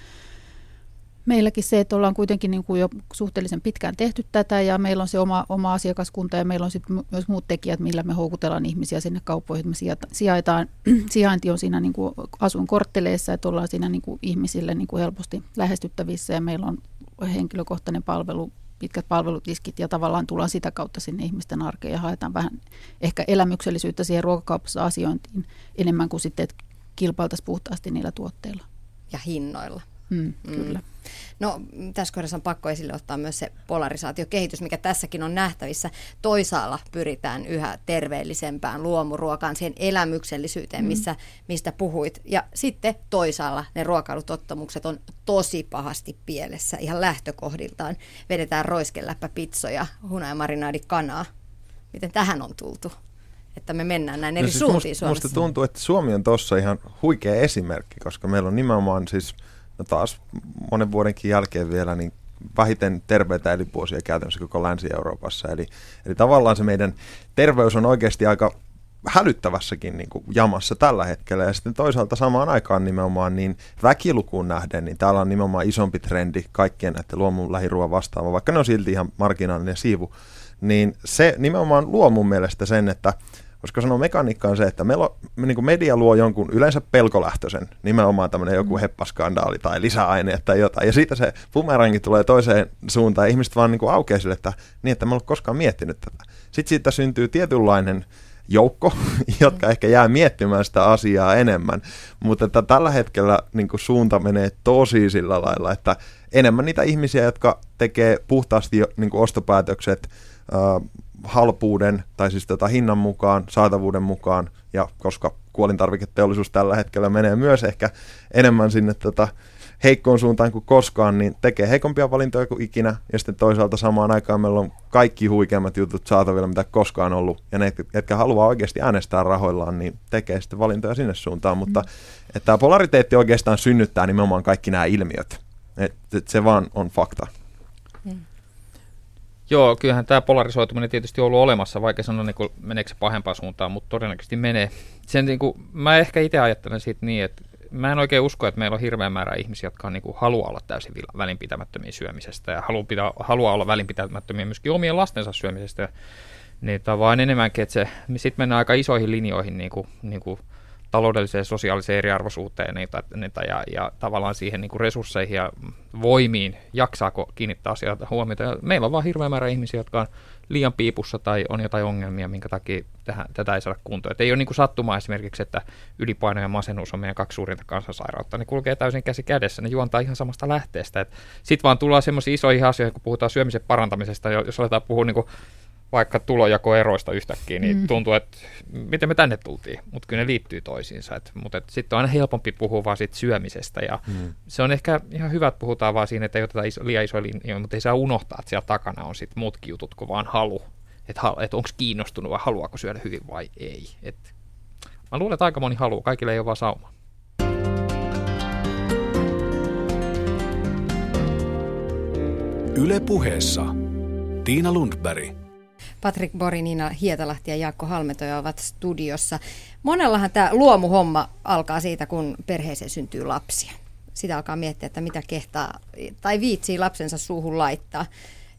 meilläkin se, että ollaan kuitenkin niin kuin jo suhteellisen pitkään tehty tätä ja meillä on se oma, oma asiakaskunta ja meillä on sitten myös muut tekijät, millä me houkutellaan ihmisiä sinne kauppoihin, me sijaitaan. Sijainti on siinä niin kuin asuinkortteleissa, että ollaan siinä niin kuin ihmisille niin kuin helposti lähestyttävissä ja meillä on henkilökohtainen palvelu, pitkät palvelutiskit ja tavallaan tullaan sitä kautta sinne ihmisten arkeen ja haetaan vähän ehkä elämyksellisyyttä siihen ruokakaupassa asiointiin enemmän kuin sitten, että kilpailtaisiin puhtaasti niillä tuotteilla. Ja hinnoilla. Mm, kyllä. Mm. No tässä kohdassa on pakko esille ottaa myös se polarisaatiokehitys, mikä tässäkin on nähtävissä. Toisaalla pyritään yhä terveellisempään luomuruokaan, siihen elämyksellisyyteen, mm. missä, mistä puhuit. Ja sitten toisaalla ne ruokailutottamukset on tosi pahasti pielessä ihan lähtökohdiltaan. Vedetään roiskeläppä pitsoja, hunajamarinadi kanaa. Miten tähän on tultu? että me mennään näin no eri siis suuntiin musta, Suomessa. Musta tuntuu, että Suomi on tuossa ihan huikea esimerkki, koska meillä on nimenomaan siis no taas monen vuodenkin jälkeen vielä niin vähiten terveitä elinvuosia käytännössä koko Länsi-Euroopassa. Eli, eli tavallaan se meidän terveys on oikeasti aika hälyttävässäkin niin kuin jamassa tällä hetkellä. Ja sitten toisaalta samaan aikaan nimenomaan niin väkilukuun nähden, niin täällä on nimenomaan isompi trendi kaikkien näiden luomun lähiruoan vastaava, vaikka ne on silti ihan marginaalinen siivu. Niin se nimenomaan luo mun mielestä sen, että koska sanoa mekaniikka on se, että meillä on, niin kuin media luo jonkun yleensä pelkolähtöisen, nimenomaan tämmöinen joku mm. heppaskandaali tai lisäaine tai jotain, ja siitä se bumerangi tulee toiseen suuntaan, ja ihmiset vaan niin kuin aukeaa sille, että niin, että mä en ole koskaan miettinyt tätä. Sitten siitä syntyy tietynlainen joukko, jotka ehkä jää miettimään sitä asiaa enemmän, mutta että tällä hetkellä niin kuin suunta menee tosi sillä lailla, että enemmän niitä ihmisiä, jotka tekee puhtaasti niin kuin ostopäätökset, halpuuden tai siis tota hinnan mukaan, saatavuuden mukaan, ja koska kuolintarviketeollisuus tällä hetkellä menee myös ehkä enemmän sinne tota heikkoon suuntaan kuin koskaan, niin tekee heikompia valintoja kuin ikinä, ja sitten toisaalta samaan aikaan meillä on kaikki huikeimmat jutut saatavilla, mitä koskaan ollut, ja ne, jotka haluaa oikeasti äänestää rahoillaan, niin tekee sitten valintoja sinne suuntaan, mutta mm. että tämä polariteetti oikeastaan synnyttää nimenomaan kaikki nämä ilmiöt, että et se vaan on fakta. Joo, kyllähän tämä polarisoituminen tietysti on ollut olemassa, vaikka sanoa niin meneekö se pahempaan suuntaan, mutta todennäköisesti menee. Sen, niin kuin, mä ehkä itse ajattelen siitä niin, että mä en oikein usko, että meillä on hirveän määrä ihmisiä, jotka on, niin kuin, haluaa olla täysin välinpitämättömiä syömisestä ja haluaa, pitää, haluaa olla välinpitämättömiä myöskin omien lastensa syömisestä. Niin vaan enemmänkin, että se, sitten mennään aika isoihin linjoihin niin kuin, niin kuin taloudelliseen ja sosiaaliseen eriarvoisuuteen niitä, niitä ja, ja tavallaan siihen niin kuin resursseihin ja voimiin, jaksaako kiinnittää asioita huomiota. Ja meillä on vaan hirveä määrä ihmisiä, jotka on liian piipussa tai on jotain ongelmia, minkä takia tähän, tätä ei saada kuntoon. Et ei ole niin kuin sattumaa esimerkiksi, että ylipaino ja masennus on meidän kaksi suurinta kansansairautta. Ne kulkee täysin käsi kädessä, ne juontaa ihan samasta lähteestä. Sitten vaan tullaan semmoisia isoja asioita, kun puhutaan syömisen parantamisesta, jos aletaan puhua niin kuin vaikka tulojakoeroista yhtäkkiä, niin mm. tuntuu, että miten me tänne tultiin, mutta kyllä ne liittyy toisiinsa. Et, mutta et sitten on aina helpompi puhua vaan siitä syömisestä ja mm. se on ehkä ihan hyvä, että puhutaan vaan siinä, että ei oteta iso, liian isoja linjoja, mutta ei saa unohtaa, että siellä takana on sitten muutkin jutut kuin vaan halu. Että et onko kiinnostunut vai haluaako syödä hyvin vai ei. Et, mä luulen, että aika moni haluaa, kaikille ei ole vaan sauma. Yle puheessa Tiina Lundberg. Patrik Borinina Hietalahti ja Jaakko Halmetoja ovat studiossa. Monellahan tämä luomuhomma alkaa siitä, kun perheeseen syntyy lapsia. Sitä alkaa miettiä, että mitä kehtaa tai viitsii lapsensa suuhun laittaa.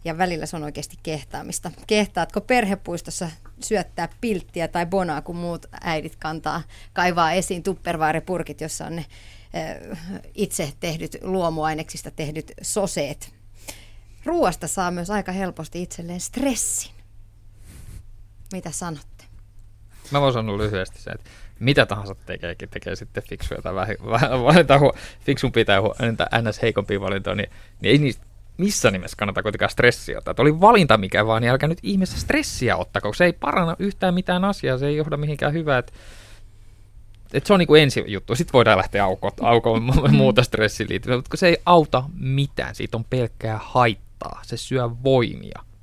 Ja välillä se on oikeasti kehtaamista. Kehtaatko perhepuistossa syöttää pilttiä tai bonaa, kun muut äidit kantaa, kaivaa esiin tuppervaarepurkit, jossa on ne itse tehdyt luomuaineksista tehdyt soseet. Ruoasta saa myös aika helposti itselleen stressin. Mitä sanotte? Mä voin sanoa lyhyesti se, että mitä tahansa tekeekin, tekee sitten fiksuja tai vähän, vähän fiksumpi tai ns. heikompia valintoja, niin, niin ei niistä missä nimessä kannata kuitenkaan stressiä ottaa. Että oli valinta mikä vaan, niin älkää nyt ihmeessä stressiä ottaa, koska se ei paranna yhtään mitään asiaa, se ei johda mihinkään hyvää. Että et se on niinku ensi juttu. Sitten voidaan lähteä aukot, aukoon muuta stressiin liittyen, mutta se ei auta mitään. Siitä on pelkkää haittaa. Se syö voimia.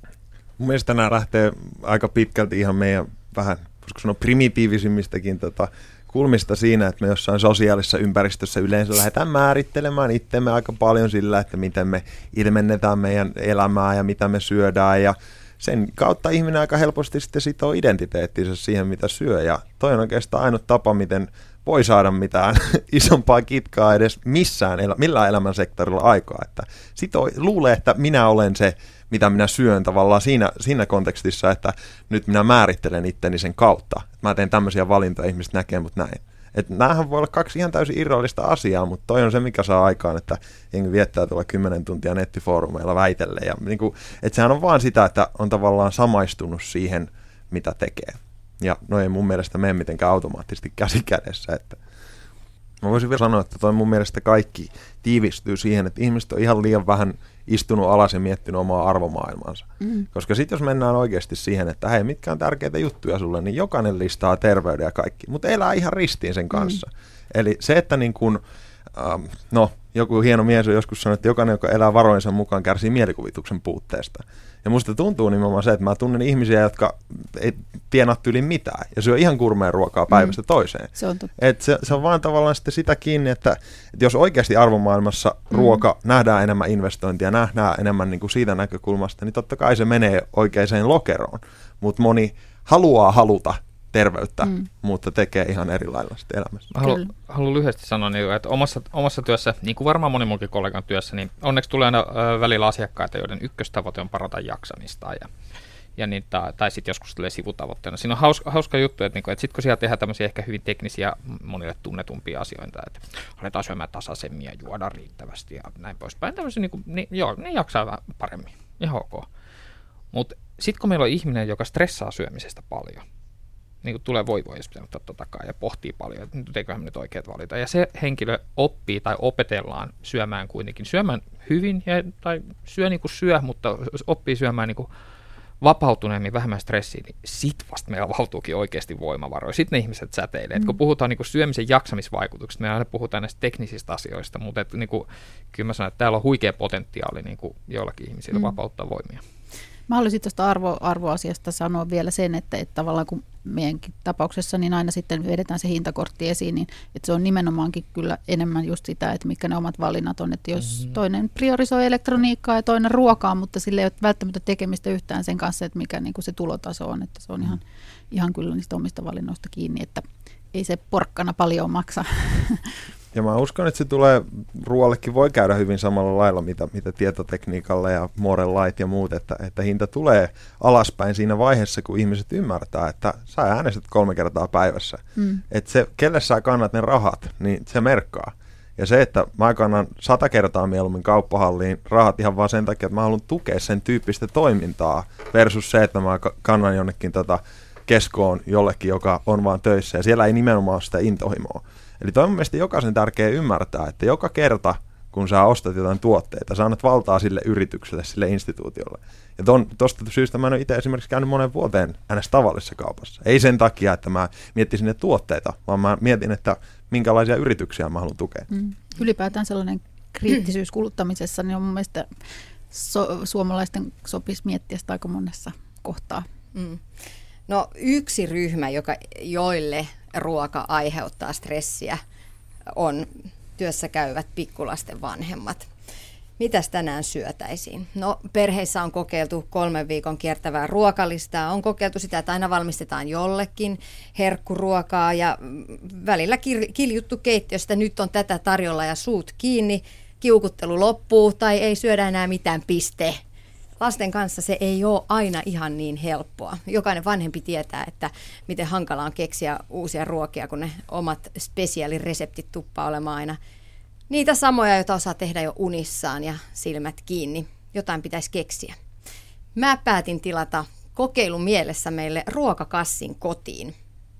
Mun mielestä nämä lähtee aika pitkälti ihan meidän vähän, koska sanoa primitiivisimmistäkin tota, kulmista siinä, että me jossain sosiaalisessa ympäristössä yleensä lähdetään määrittelemään itsemme aika paljon sillä, että miten me ilmennetään meidän elämää ja mitä me syödään ja sen kautta ihminen aika helposti sitten sitoo identiteettinsä siihen, mitä syö ja toi on oikeastaan ainut tapa, miten voi saada mitään isompaa kitkaa edes missään, millään elämän sektorilla aikaa. Että sit luulee, että minä olen se, mitä minä syön tavallaan siinä, siinä kontekstissa, että nyt minä määrittelen itteni sen kautta. Mä teen tämmöisiä valintoja, ihmiset näkee mut näin. Et näähän voi olla kaksi ihan täysin irrallista asiaa, mutta toi on se, mikä saa aikaan, että jengi viettää tuolla kymmenen tuntia nettifoorumeilla väitelle. Ja niin kuin, että sehän on vaan sitä, että on tavallaan samaistunut siihen, mitä tekee. Ja no ei mun mielestä mene mitenkään automaattisesti käsi kädessä. Että mä voisin vielä sanoa, että toi mun mielestä kaikki tiivistyy siihen, että ihmiset on ihan liian vähän istunut alas ja miettinyt omaa arvomaailmansa. Mm. Koska sitten jos mennään oikeasti siihen, että hei, mitkä on tärkeitä juttuja sulle, niin jokainen listaa terveyden ja kaikki, mutta elää ihan ristiin sen kanssa. Mm. Eli se, että niin kun, ähm, no, joku hieno mies on joskus sanonut, että jokainen, joka elää varoinsa mukaan, kärsii mielikuvituksen puutteesta. Ja musta tuntuu nimenomaan se, että mä tunnen ihmisiä, jotka ei tienaa yli mitään ja syö ihan kurmeen ruokaa päivästä mm. toiseen. Se on, totta. Et se, se on vaan tavallaan sitten sitä kiinni, että, että jos oikeasti arvomaailmassa mm. ruoka nähdään enemmän investointia, nähdään enemmän niin kuin siitä näkökulmasta, niin totta kai se menee oikeaan lokeroon. Mutta moni haluaa haluta terveyttä, mm. mutta tekee ihan eri lailla sitten elämässä. Haluan, haluan lyhyesti sanoa, niin, että omassa, omassa työssä, niin kuin varmaan moni muukin kollegan työssä, niin onneksi tulee aina välillä asiakkaita, joiden ykköstavoite on parata jaksamista ja, ja niin, tai, tai sitten joskus tulee sivutavoitteena. Siinä on hauska, hauska juttu, että, niin että sitten kun siellä tehdään tämmöisiä ehkä hyvin teknisiä, monille tunnetumpia asioita, että aletaan syömään tasaisemmin ja juoda riittävästi ja näin poispäin, tämmöisiä, niin, kuin, niin joo, ne jaksaa vähän paremmin, ihan ok. Mutta sitten kun meillä on ihminen, joka stressaa syömisestä paljon, niin kuin tulee voi voi, jos pitää ottaa takaa ja pohtii paljon, että tekeekö hän nyt oikeat valita. Ja se henkilö oppii tai opetellaan syömään kuitenkin, syömään hyvin ja, tai syö niin kuin syö, mutta oppii syömään niin kuin vapautuneemmin, vähemmän stressiin, niin sit vasta meillä vapautuukin oikeasti voimavaroja. Sitten ne ihmiset säteilee. Mm. kun puhutaan niin kuin syömisen jaksamisvaikutuksista, me aina puhutaan näistä teknisistä asioista, mutta et, niin kuin, kyllä mä sanon, että täällä on huikea potentiaali niin kuin joillakin ihmisillä mm. vapauttaa voimia. Mä haluaisin tuosta arvo, arvoasiasta sanoa vielä sen, että, että tavallaan kun meidänkin tapauksessa, niin aina sitten vedetään se hintakortti esiin, niin että se on nimenomaankin kyllä enemmän just sitä, että mitkä ne omat valinnat on. Että jos mm-hmm. toinen priorisoi elektroniikkaa ja toinen ruokaa, mutta sille ei ole välttämättä tekemistä yhtään sen kanssa, että mikä niin kuin se tulotaso on, että se on ihan, ihan kyllä niistä omista valinnoista kiinni, että ei se porkkana paljon maksa. Ja mä uskon, että se tulee, ruoallekin voi käydä hyvin samalla lailla, mitä, mitä tietotekniikalla ja Moren lait ja muut, että, että hinta tulee alaspäin siinä vaiheessa, kun ihmiset ymmärtää, että sä äänestät kolme kertaa päivässä. Mm. Että se, kelle sä kannat ne rahat, niin se merkkaa. Ja se, että mä kannan sata kertaa mieluummin kauppahalliin rahat ihan vaan sen takia, että mä haluan tukea sen tyyppistä toimintaa versus se, että mä kannan jonnekin tota keskoon jollekin, joka on vaan töissä ja siellä ei nimenomaan sitä intohimoa. Eli toi on mielestäni jokaisen tärkeä ymmärtää, että joka kerta, kun sä ostat jotain tuotteita, sä annat valtaa sille yritykselle, sille instituutiolle. Ja tuosta syystä mä en ole itse esimerkiksi käynyt monen vuoteen äänes tavallisessa kaupassa. Ei sen takia, että mä miettisin ne tuotteita, vaan mä mietin, että minkälaisia yrityksiä mä haluan tukea. Mm. Ylipäätään sellainen kriittisyys kuluttamisessa, niin on mun mielestä so- suomalaisten sopisi miettiä sitä aika monessa kohtaa. Mm. No yksi ryhmä, joka, joille ruoka aiheuttaa stressiä, on työssä käyvät pikkulasten vanhemmat. Mitäs tänään syötäisiin? No perheissä on kokeiltu kolmen viikon kiertävää ruokalistaa. On kokeiltu sitä, että aina valmistetaan jollekin herkkuruokaa ja välillä kiljuttu keittiöstä. Nyt on tätä tarjolla ja suut kiinni. Kiukuttelu loppuu tai ei syödä enää mitään piste lasten kanssa se ei ole aina ihan niin helppoa. Jokainen vanhempi tietää, että miten hankalaa on keksiä uusia ruokia, kun ne omat spesiaalireseptit tuppaa olemaan aina niitä samoja, joita osaa tehdä jo unissaan ja silmät kiinni. Jotain pitäisi keksiä. Mä päätin tilata kokeilun mielessä meille ruokakassin kotiin.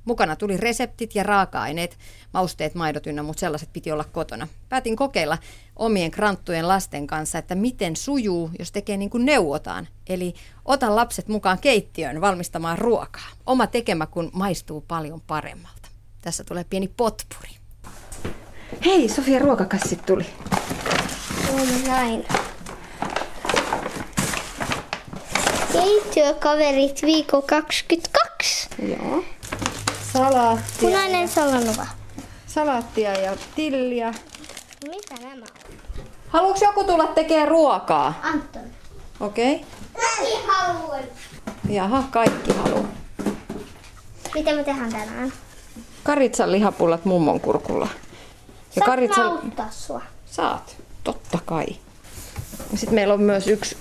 Mukana tuli reseptit ja raaka-aineet, mausteet, maidot ynnä, mutta sellaiset piti olla kotona. Päätin kokeilla omien kranttujen lasten kanssa, että miten sujuu, jos tekee niin kuin neuvotaan. Eli ota lapset mukaan keittiöön valmistamaan ruokaa. Oma tekemä, kun maistuu paljon paremmalta. Tässä tulee pieni potpuri. Hei, Sofia, ruokakassit tuli. On näin. Keittiökaverit viikko 22. Joo. Salaattia. Punainen salanuva. Salaattia ja tilliä. Mitä nämä on? Haluatko joku tulla tekemään ruokaa? Anton. Okei. Okay. Mäkin haluan. Jaha, kaikki haluaa. Mitä me tehdään tänään? Karitsan lihapullat mummon kurkulla. Ja Saat karitsan... auttaa sua? Saat, totta kai. Sitten meillä on myös yksi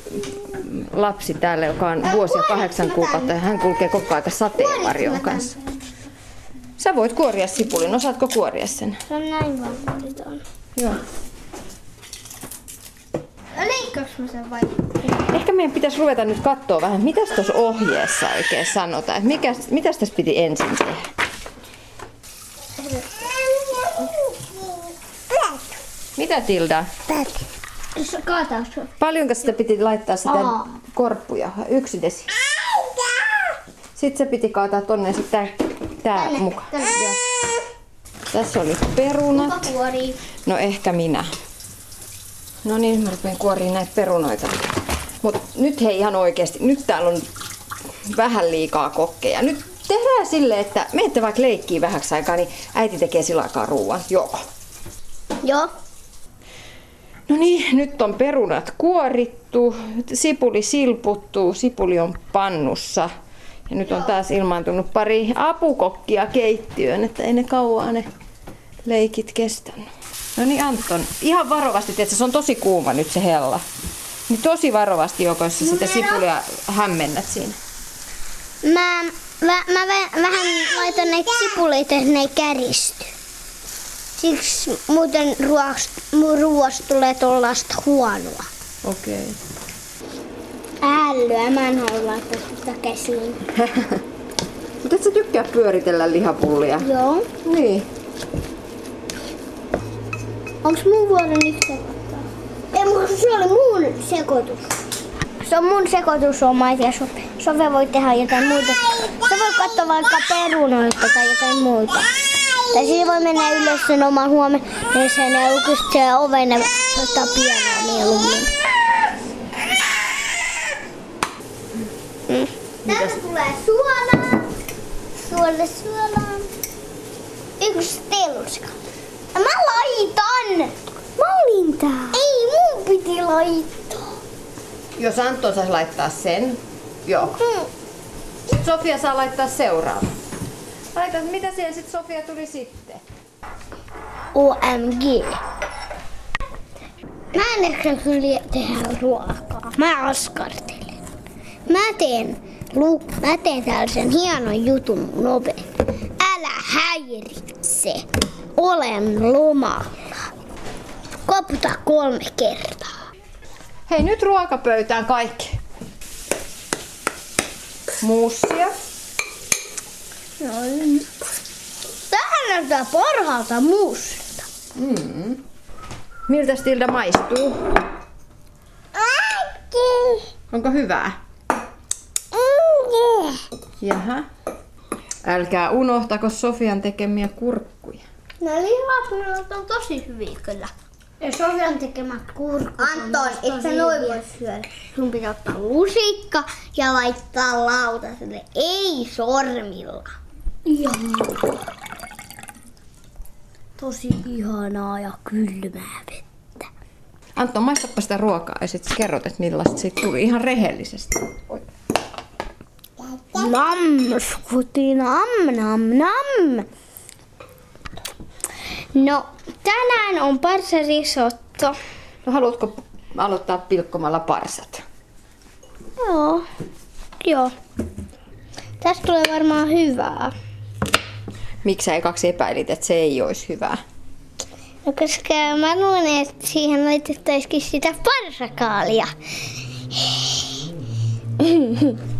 lapsi täällä, joka on vuosia kahdeksan kuukautta ja hän kulkee koko ajan sateenvarjon kanssa. Sä voit kuoria sipulin. Osaatko kuoria sen? Se on näin vaan Joo. Leikkaaks mä sen vai? Ehkä meidän pitäisi ruveta nyt katsoa vähän, mitä tuossa ohjeessa oikein sanotaan. Että mikä, mitäs tässä piti ensin tehdä? Mitä Tilda? Päätin. Paljonko sitä piti laittaa sitä Aa. korppuja? Yksi desi. Sitten se piti kaataa tonne sitten tää mukaan. Tässä oli perunat. No ehkä minä. No niin, mä rupean kuoriin näitä perunoita. Mut nyt hei ihan oikeesti, nyt täällä on vähän liikaa kokkeja. Nyt tehdään sille, että menette vaikka leikkiä vähäksi aikaa, niin äiti tekee sillä aikaa ruuan. Joo. Joo. No niin, nyt on perunat kuorittu, sipuli silputtu, sipuli on pannussa. Ja nyt on taas ilmaantunut pari apukokkia keittiöön, että ei ne kauaa ne leikit kestänyt. No niin Anton, ihan varovasti, että se on tosi kuuma nyt se hella. Niin tosi varovasti joko jos sitä sipulia hämmennät siinä. Mä, mä, mä vähän laitan näitä sipuleita, että ne ei käristy. Siksi muuten ruoasta, ruoasta tulee tuollaista huonoa. Okei. Okay. Älyä, mä en halua laittaa sitä käsiin. Mutta sä tykkää pyöritellä lihapullia? Joo. Niin. Onks mun vuoro nyt sekoittaa? Ei, mutta se oli mun sekoitus. Se on mun sekoitus on ja Sofe. Sofe voi tehdä jotain muuta. Se voi katsoa vaikka perunoita tai jotain muuta. Tai siinä voi mennä ylös sen oman huomeneen ja lukista siellä oven ja soittaa pianoa mieluummin. Tästä tulee suolaa. Suolle suolaa. Yksi teluska. Mä laitan! Mä olin tää. Ei, mun piti laittaa. Jos Antto saisi laittaa sen, joo. Mm. Sofia saa laittaa seuraava. Laita, mitä siihen sitten Sofia tuli sitten? OMG. Mä en ehkä kyllä tehdä ruokaa. Mä askartelen. Mä teen, lu, mä teen tällaisen hienon jutun nopein. Älä häiritse. Olen lomalla. Koputa kolme kertaa. Hei, nyt ruokapöytään kaikki. Muussia. No, Tähän näyttää parhaalta muusta. Miltä Tilda maistuu? Onko hyvää? Jaha. Älkää unohtako Sofian tekemiä kurkkuja. No lihapunat on tosi hyviä kyllä. Ja Sofian tekemät kurkut Anton, et sä noin voi syödä. Sun pitää ottaa lusikka ja laittaa lautaselle, ei sormilla. Joo. Tosi ihanaa ja kylmää vettä. Anton, maistapa sitä ruokaa ja sitten kerrot, että millaista siitä tuli ihan rehellisesti. Nam, skuti, nam, nam, nam. No, tänään on parsarisotto. No haluatko aloittaa pilkkomalla parsat? Joo, joo. Tästä tulee varmaan hyvää. Miksi sä kaksi epäilit, että se ei olisi hyvää? No koska mä luulen, että siihen laitettaisikin sitä parsakaalia.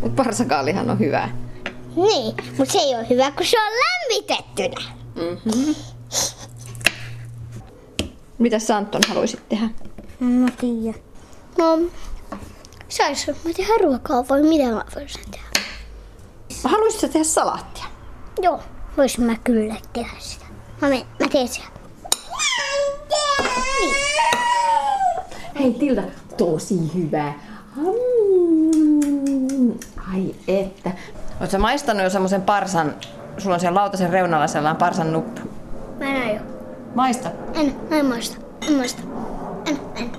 Mutta parsakaalihan on hyvää. Niin, mutta se ei ole hyvä, kun se on lämmitettynä. Mitä sä Anton haluaisit tehdä? Mä tiedän. No, sais mä tehdä ruokaa vai mitä mä voisin tehdä? Haluaisit sä tehdä salaattia? Joo, voisin mä kyllä tehdä sitä. Mä, men, mä teen sen. Hei Tilda, tosi hyvää. Mm. Ai että. Oletko maistanut jo semmoisen parsan, sulla on siellä lautasen reunalla sellainen parsan nuppu. Mä en aio. Maista. En, mä en muista. En muista. En, en.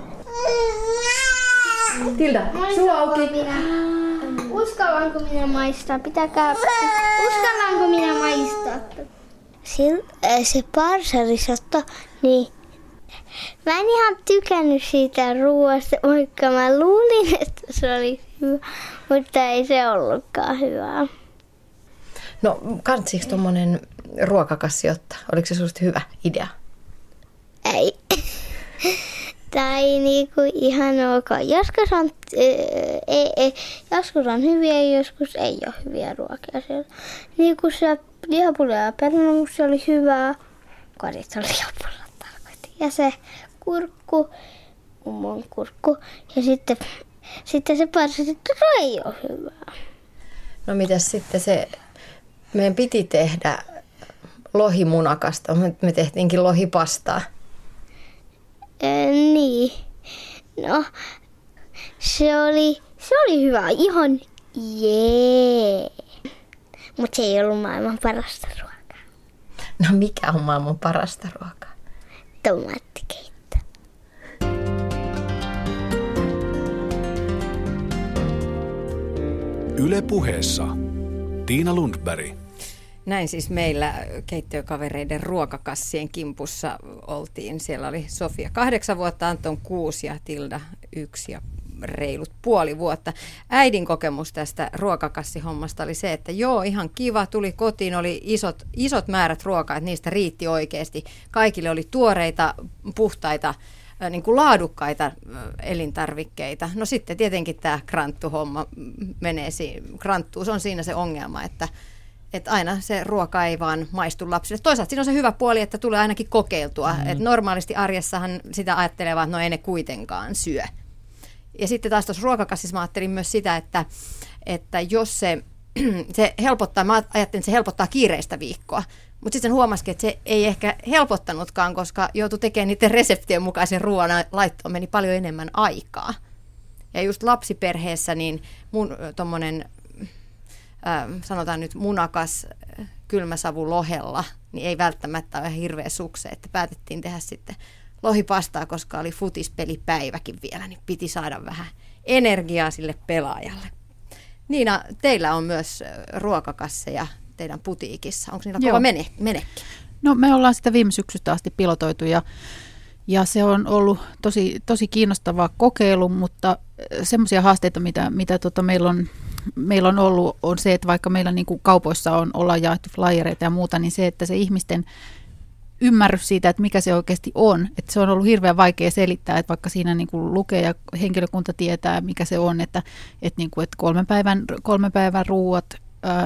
Tilda, sulla auki. Minä. Uskallanko minä maistaa? Pitäkää... Uskallanko minä maistaa? Sil, äh, se parsarisotto, niin mä en ihan tykännyt siitä ruoasta, vaikka mä luulin, että se oli hyvä, mutta ei se ollutkaan hyvää. No, kantsiiko tuommoinen ruokakassi ottaa? Oliko se susta hyvä idea? Ei. Tai niinku ihan ok. Joskus on, äh, ei, ei, joskus on hyviä ja joskus ei ole hyviä ruokia siellä. Niinku se lihapulla ja perunamussi oli hyvää. Korissa lihapulla tarkoitin. Ja se kurkku, mummon kurkku. Ja sitten, sitten se parsittu ei ole hyvää. No mitäs sitten se, meidän piti tehdä lohimunakasta, mutta me tehtiinkin lohipastaa. Ee, niin. No, se oli, se oli hyvä. Ihan jee. Mutta se ei ollut maailman parasta ruokaa. No mikä on maailman parasta ruokaa? Tomaattikeitto. Yle puheessa Tiina Lundberg. Näin siis meillä keittiökavereiden ruokakassien kimpussa oltiin. Siellä oli Sofia kahdeksan vuotta, Anton kuusi ja Tilda yksi ja reilut puoli vuotta. Äidin kokemus tästä ruokakassihommasta oli se, että joo, ihan kiva, tuli kotiin, oli isot, isot määrät ruokaa, että niistä riitti oikeasti. Kaikille oli tuoreita, puhtaita, niin kuin laadukkaita elintarvikkeita. No sitten tietenkin tämä kranttuhomma menee, si- kranttuus on siinä se ongelma, että että aina se ruoka ei vaan maistu lapsille. Toisaalta siinä on se hyvä puoli, että tulee ainakin kokeiltua. Mm. Että normaalisti arjessahan sitä ajattelee vaan, että no ei ne kuitenkaan syö. Ja sitten taas tuossa ruokakassissa mä ajattelin myös sitä, että, että jos se, se helpottaa, mä ajattelin, että se helpottaa kiireistä viikkoa. Mutta sitten huomasikin, että se ei ehkä helpottanutkaan, koska joutui tekemään niiden reseptien mukaisen ruoan laittoon meni paljon enemmän aikaa. Ja just lapsiperheessä, niin mun tuommoinen äh, sanotaan nyt munakas kylmäsavu lohella, niin ei välttämättä ole hirveä sukse, että päätettiin tehdä sitten lohipastaa, koska oli futispelipäiväkin vielä, niin piti saada vähän energiaa sille pelaajalle. Niina, teillä on myös ruokakasseja teidän putiikissa. Onko niillä Joo. kova mene, menekki? No me ollaan sitä viime syksystä asti pilotoitu ja, ja se on ollut tosi, tosi kiinnostava kokeilu, mutta semmoisia haasteita, mitä, mitä tota meillä, on, meillä on ollut, on se, että vaikka meillä niin kuin kaupoissa on, ollaan jaettu flyereita ja muuta, niin se, että se ihmisten ymmärrys siitä, että mikä se oikeasti on. Että se on ollut hirveän vaikea selittää, että vaikka siinä niin kuin lukee ja henkilökunta tietää, mikä se on, että, että, niin kuin, että kolmen, päivän, kolmen päivän ruuat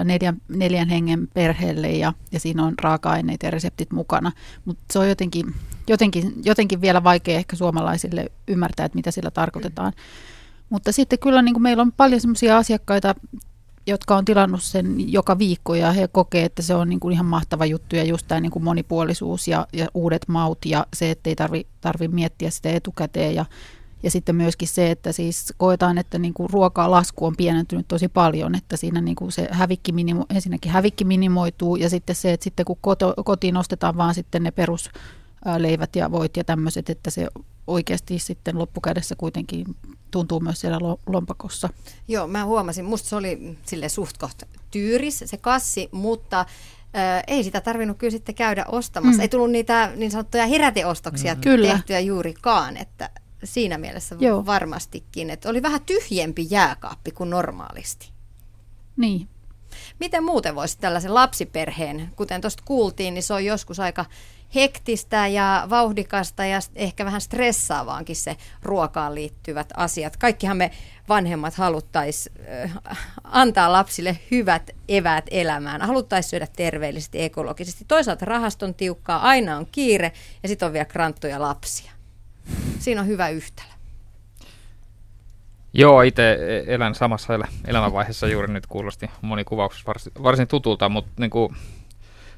neljän, neljän hengen perheelle ja, ja siinä on raaka-aineet ja reseptit mukana. Mutta se on jotenkin, jotenkin, jotenkin vielä vaikea ehkä suomalaisille ymmärtää, että mitä sillä tarkoitetaan. Mutta sitten kyllä niin kuin meillä on paljon sellaisia asiakkaita, jotka on tilannut sen joka viikko ja he kokee, että se on niin kuin ihan mahtava juttu ja just tämä niin kuin monipuolisuus ja, ja uudet maut ja se, että ei tarvi, tarvi miettiä sitä etukäteen ja, ja sitten myöskin se, että siis koetaan, että niin kuin ruokaa lasku on pienentynyt tosi paljon, että siinä niin kuin se hävikki minimo, ensinnäkin hävikki minimoituu ja sitten se, että sitten kun koto, kotiin ostetaan vaan sitten ne perus leivät ja voit ja tämmöiset, että se oikeasti sitten loppukädessä kuitenkin tuntuu myös siellä lompakossa. Joo, mä huomasin, musta se oli sille suht koht tyyris se kassi, mutta äh, ei sitä tarvinnut kyllä sitten käydä ostamassa. Mm. Ei tullut niitä niin sanottuja heräteostoksia mm. Kyllä. tehtyä juurikaan, että siinä mielessä Joo. varmastikin, että oli vähän tyhjempi jääkaappi kuin normaalisti. Niin. Miten muuten voisi tällaisen lapsiperheen, kuten tuosta kuultiin, niin se on joskus aika hektistä ja vauhdikasta ja ehkä vähän stressaavaankin se ruokaan liittyvät asiat. Kaikkihan me vanhemmat haluttaisiin äh, antaa lapsille hyvät eväät elämään. Haluttaisiin syödä terveellisesti, ekologisesti. Toisaalta rahaston tiukkaa, aina on kiire ja sitten on vielä kranttuja lapsia. Siinä on hyvä yhtälö. Joo, itse elän samassa elämänvaiheessa juuri nyt kuulosti monikuvauksessa varsin, varsin tutulta, mutta niin kuin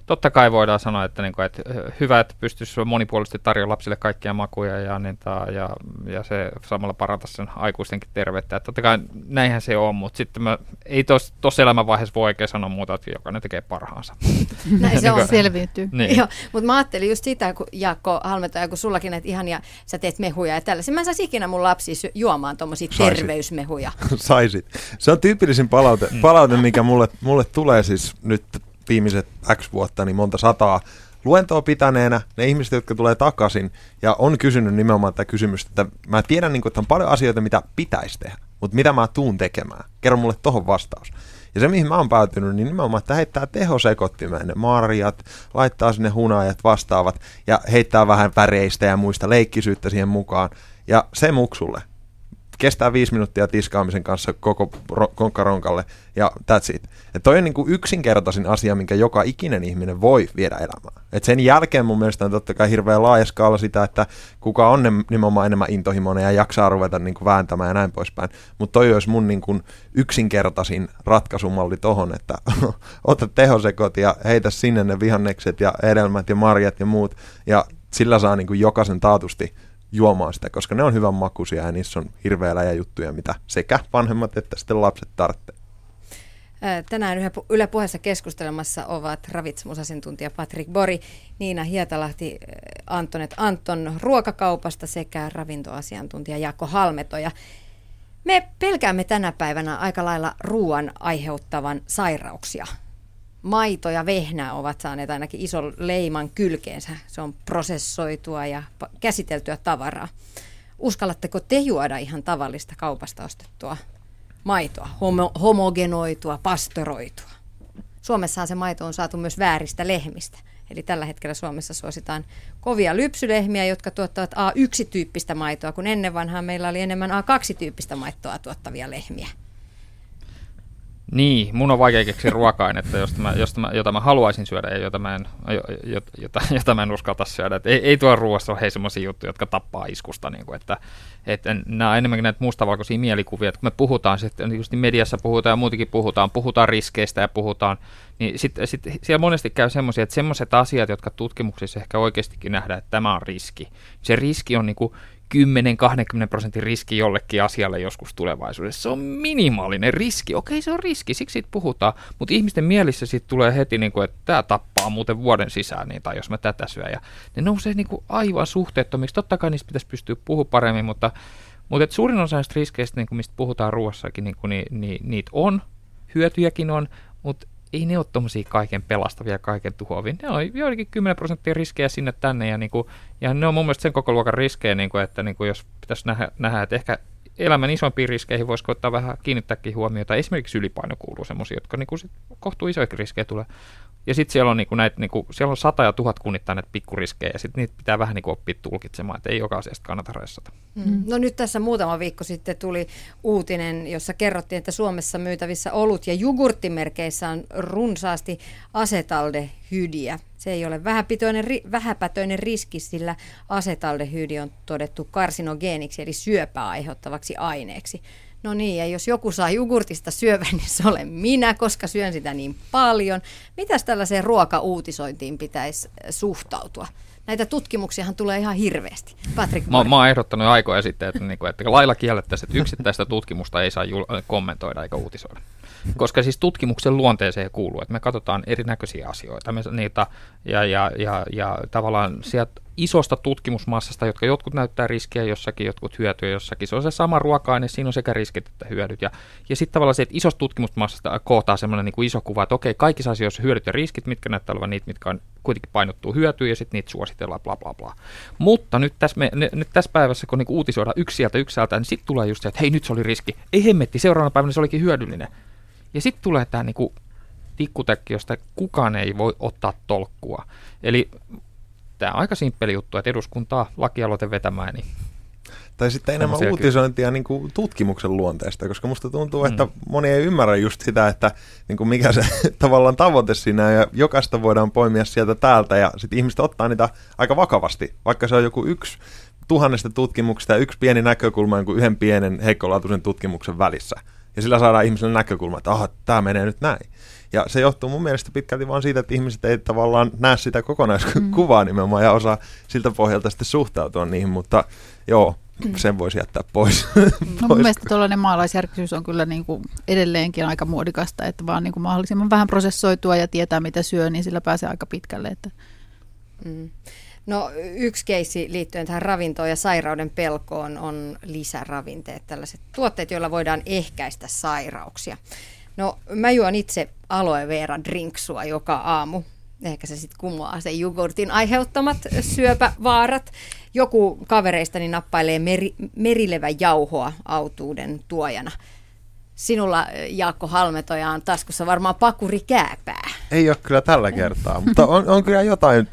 totta kai voidaan sanoa, että, niin kuin, että hyvä, että pystyisi monipuolisesti tarjoamaan lapsille kaikkia makuja ja, niin, ta, ja, ja se samalla parata sen aikuistenkin terveyttä. Että totta kai näinhän se on, mutta sitten mä, ei tuossa elämänvaiheessa voi oikein sanoa muuta, että jokainen tekee parhaansa. Näin se on. Selviytyy. Niin. Joo, mutta mä ajattelin just sitä, kun Jaakko Halmetoja, kun sullakin näitä ihania, sä teet mehuja ja tällaisia. Mä saisin ikinä mun lapsi juomaan tuommoisia terveysmehuja. Saisit. Se on tyypillisin palaute, mm. palaute mikä mulle, mulle tulee siis nyt viimeiset X vuotta, niin monta sataa luentoa pitäneenä, ne ihmiset, jotka tulee takaisin ja on kysynyt nimenomaan tätä kysymystä, että mä tiedän, niin kuin, että on paljon asioita, mitä pitäisi tehdä, mutta mitä mä tuun tekemään? Kerro mulle tohon vastaus. Ja se, mihin mä oon päätynyt, niin nimenomaan, että heittää tehosekottimeen ne marjat, laittaa sinne hunajat vastaavat ja heittää vähän väreistä ja muista leikkisyyttä siihen mukaan. Ja se muksulle kestää viisi minuuttia tiskaamisen kanssa koko ro- konkkaronkalle ja that's it. Et toi on niin kuin yksinkertaisin asia, minkä joka ikinen ihminen voi viedä elämään. Et sen jälkeen mun mielestä on totta kai hirveän laaja skaala sitä, että kuka on ne, nimenomaan enemmän intohimoinen ja jaksaa ruveta niin kuin vääntämään ja näin poispäin. Mutta toi olisi mun niin kuin yksinkertaisin ratkaisumalli tohon, että ota tehosekot ja heitä sinne ne vihannekset ja edelmät ja marjat ja muut ja sillä saa niin kuin jokaisen taatusti juomaan sitä, koska ne on hyvän makuisia ja niissä on hirveä juttuja, mitä sekä vanhemmat että sitten lapset tarvitsee. Tänään Yle Puheessa keskustelemassa ovat ravitsemusasiantuntija Patrik Bori, Niina Hietalahti, Antonet Anton ruokakaupasta sekä ravintoasiantuntija Jaakko Halmetoja. Me pelkäämme tänä päivänä aika lailla ruoan aiheuttavan sairauksia maito ja vehnä ovat saaneet ainakin ison leiman kylkeensä. Se on prosessoitua ja käsiteltyä tavaraa. Uskallatteko te juoda ihan tavallista kaupasta ostettua maitoa, homo- homogenoitua, pastoroitua? Suomessahan se maito on saatu myös vääristä lehmistä. Eli tällä hetkellä Suomessa suositaan kovia lypsylehmiä, jotka tuottavat A1-tyyppistä maitoa, kun ennen vanhaa meillä oli enemmän A2-tyyppistä maitoa tuottavia lehmiä. Niin, mun on vaikea keksiä ruoka-ainetta, josta mä, josta mä, jota mä haluaisin syödä ja jota mä en, jota, jota, jota mä en uskalta syödä. Et ei, ei tuo ruoassa ole semmoisia juttuja, jotka tappaa iskusta. Niin kuin, että, että nämä on enemmänkin näitä mustavalkoisia mielikuvia. Että kun me puhutaan, sitten just niin mediassa puhutaan ja muutenkin puhutaan, puhutaan riskeistä ja puhutaan, niin sitten sit, siellä monesti käy semmoisia, että semmoiset asiat, jotka tutkimuksissa ehkä oikeastikin nähdään, että tämä on riski. Se riski on niin kuin 10-20 prosentin riski jollekin asialle joskus tulevaisuudessa. Se on minimaalinen riski. Okei, se on riski, siksi siitä puhutaan, mutta ihmisten mielissä siitä tulee heti, niin kuin, että tämä tappaa muuten vuoden sisään, niin, tai jos mä tätä syön. Ja ne nousee niin kuin aivan suhteettomiksi. Totta kai niistä pitäisi pystyä puhumaan paremmin, mutta, mutta et suurin osa näistä riskeistä, niin kuin mistä puhutaan ruoassakin, niin, niin, niin, niitä on, hyötyjäkin on, mutta ei ne ole tommosia kaiken pelastavia, kaiken tuhoavia. Ne on joidenkin 10 prosenttia riskejä sinne tänne, ja, niin kuin, ja ne on mun mielestä sen koko luokan riskejä, niin kuin, että niin kuin jos pitäisi nähdä, nähdä, että ehkä elämän isompiin riskeihin voisi ottaa vähän kiinnittääkin huomiota. Esimerkiksi ylipaino kuuluu semmoisia, jotka niin kuin sit kohtuu isoja riskejä tulee. Ja sitten siellä on, niinku näitä, niinku, siellä on sata ja tuhat kunnittain näitä pikkuriskejä, ja sitten niitä pitää vähän niinku oppia tulkitsemaan, että ei joka asiasta kannata ressata. Mm. No nyt tässä muutama viikko sitten tuli uutinen, jossa kerrottiin, että Suomessa myytävissä olut- ja jogurttimerkeissä on runsaasti asetaldehydiä. Se ei ole vähäpätöinen, vähäpätöinen riski, sillä asetaldehydi on todettu karsinogeeniksi, eli syöpää aiheuttavaksi aineeksi. No niin, ja jos joku saa jogurtista syövän, niin se olen minä, koska syön sitä niin paljon. Mitäs tällaiseen ruokauutisointiin pitäisi suhtautua? Näitä tutkimuksiahan tulee ihan hirveästi. Patrick mä, mä oon ehdottanut aikoja sitten, että, niin kuin, että lailla kiellettäisiin, että yksittäistä tutkimusta ei saa jul- kommentoida eikä uutisoida. Koska siis tutkimuksen luonteeseen kuuluu, että me katsotaan erinäköisiä asioita me, niitä, ja, ja, ja, ja tavallaan sieltä isosta tutkimusmassasta, jotka jotkut näyttää riskiä jossakin, jotkut hyötyä jossakin. Se on se sama ruoka-aine, siinä on sekä riskit että hyödyt. Ja, ja sitten tavallaan se, että isosta tutkimusmassasta kootaan semmoinen niin kuin iso kuva, että okei, kaikissa asioissa hyödyt ja riskit, mitkä näyttää olevan niitä, mitkä on kuitenkin painottuu hyötyä ja sitten niitä suositellaan, bla bla bla. Mutta nyt tässä, me, nyt tässä päivässä, kun niin uutisoidaan yksi sieltä yksi sieltä, niin sitten tulee just se, että hei nyt se oli riski. Ei hemmetti, seuraavana päivänä se olikin hyödyllinen. Ja sitten tulee tämä niin tikkutekki, josta kukaan ei voi ottaa tolkkua. Eli tämä on aika simppeli juttu, että eduskuntaa lakialoite vetämään, niin tai sitten enemmän uutisointia niin kuin tutkimuksen luonteesta, koska musta tuntuu, että mm. moni ei ymmärrä just sitä, että niin kuin mikä se tavallaan tavoite siinä ja jokaista voidaan poimia sieltä täältä ja sitten ihmiset ottaa niitä aika vakavasti, vaikka se on joku yksi tuhannesta tutkimuksesta ja yksi pieni näkökulma kuin yhden pienen heikkolaatuisen tutkimuksen välissä. Ja sillä saadaan ihmiselle näkökulma, että aha, tämä menee nyt näin. Ja se johtuu mun mielestä pitkälti vaan siitä, että ihmiset ei tavallaan näe sitä kokonaiskuvaa mm. nimenomaan ja osaa siltä pohjalta sitten suhtautua niihin, mutta joo, sen voisi jättää pois. No mun mielestä tuollainen maalaisjärkisyys on kyllä niin kuin edelleenkin aika muodikasta, että vaan niin kuin mahdollisimman vähän prosessoitua ja tietää mitä syö, niin sillä pääsee aika pitkälle. Että. Mm. No yksi keissi liittyen tähän ravintoon ja sairauden pelkoon on lisäravinteet, tällaiset tuotteet, joilla voidaan ehkäistä sairauksia. No mä juon itse aloe vera drinksua joka aamu. Ehkä se sitten kumoaa sen jogurtin aiheuttamat syöpävaarat. Joku kavereistani nappailee meri, merilevä jauhoa autuuden tuojana. Sinulla, Jaakko Halmetoja, on taskussa varmaan pakuri kääpää. Ei ole kyllä tällä kertaa, mutta on, on kyllä jotain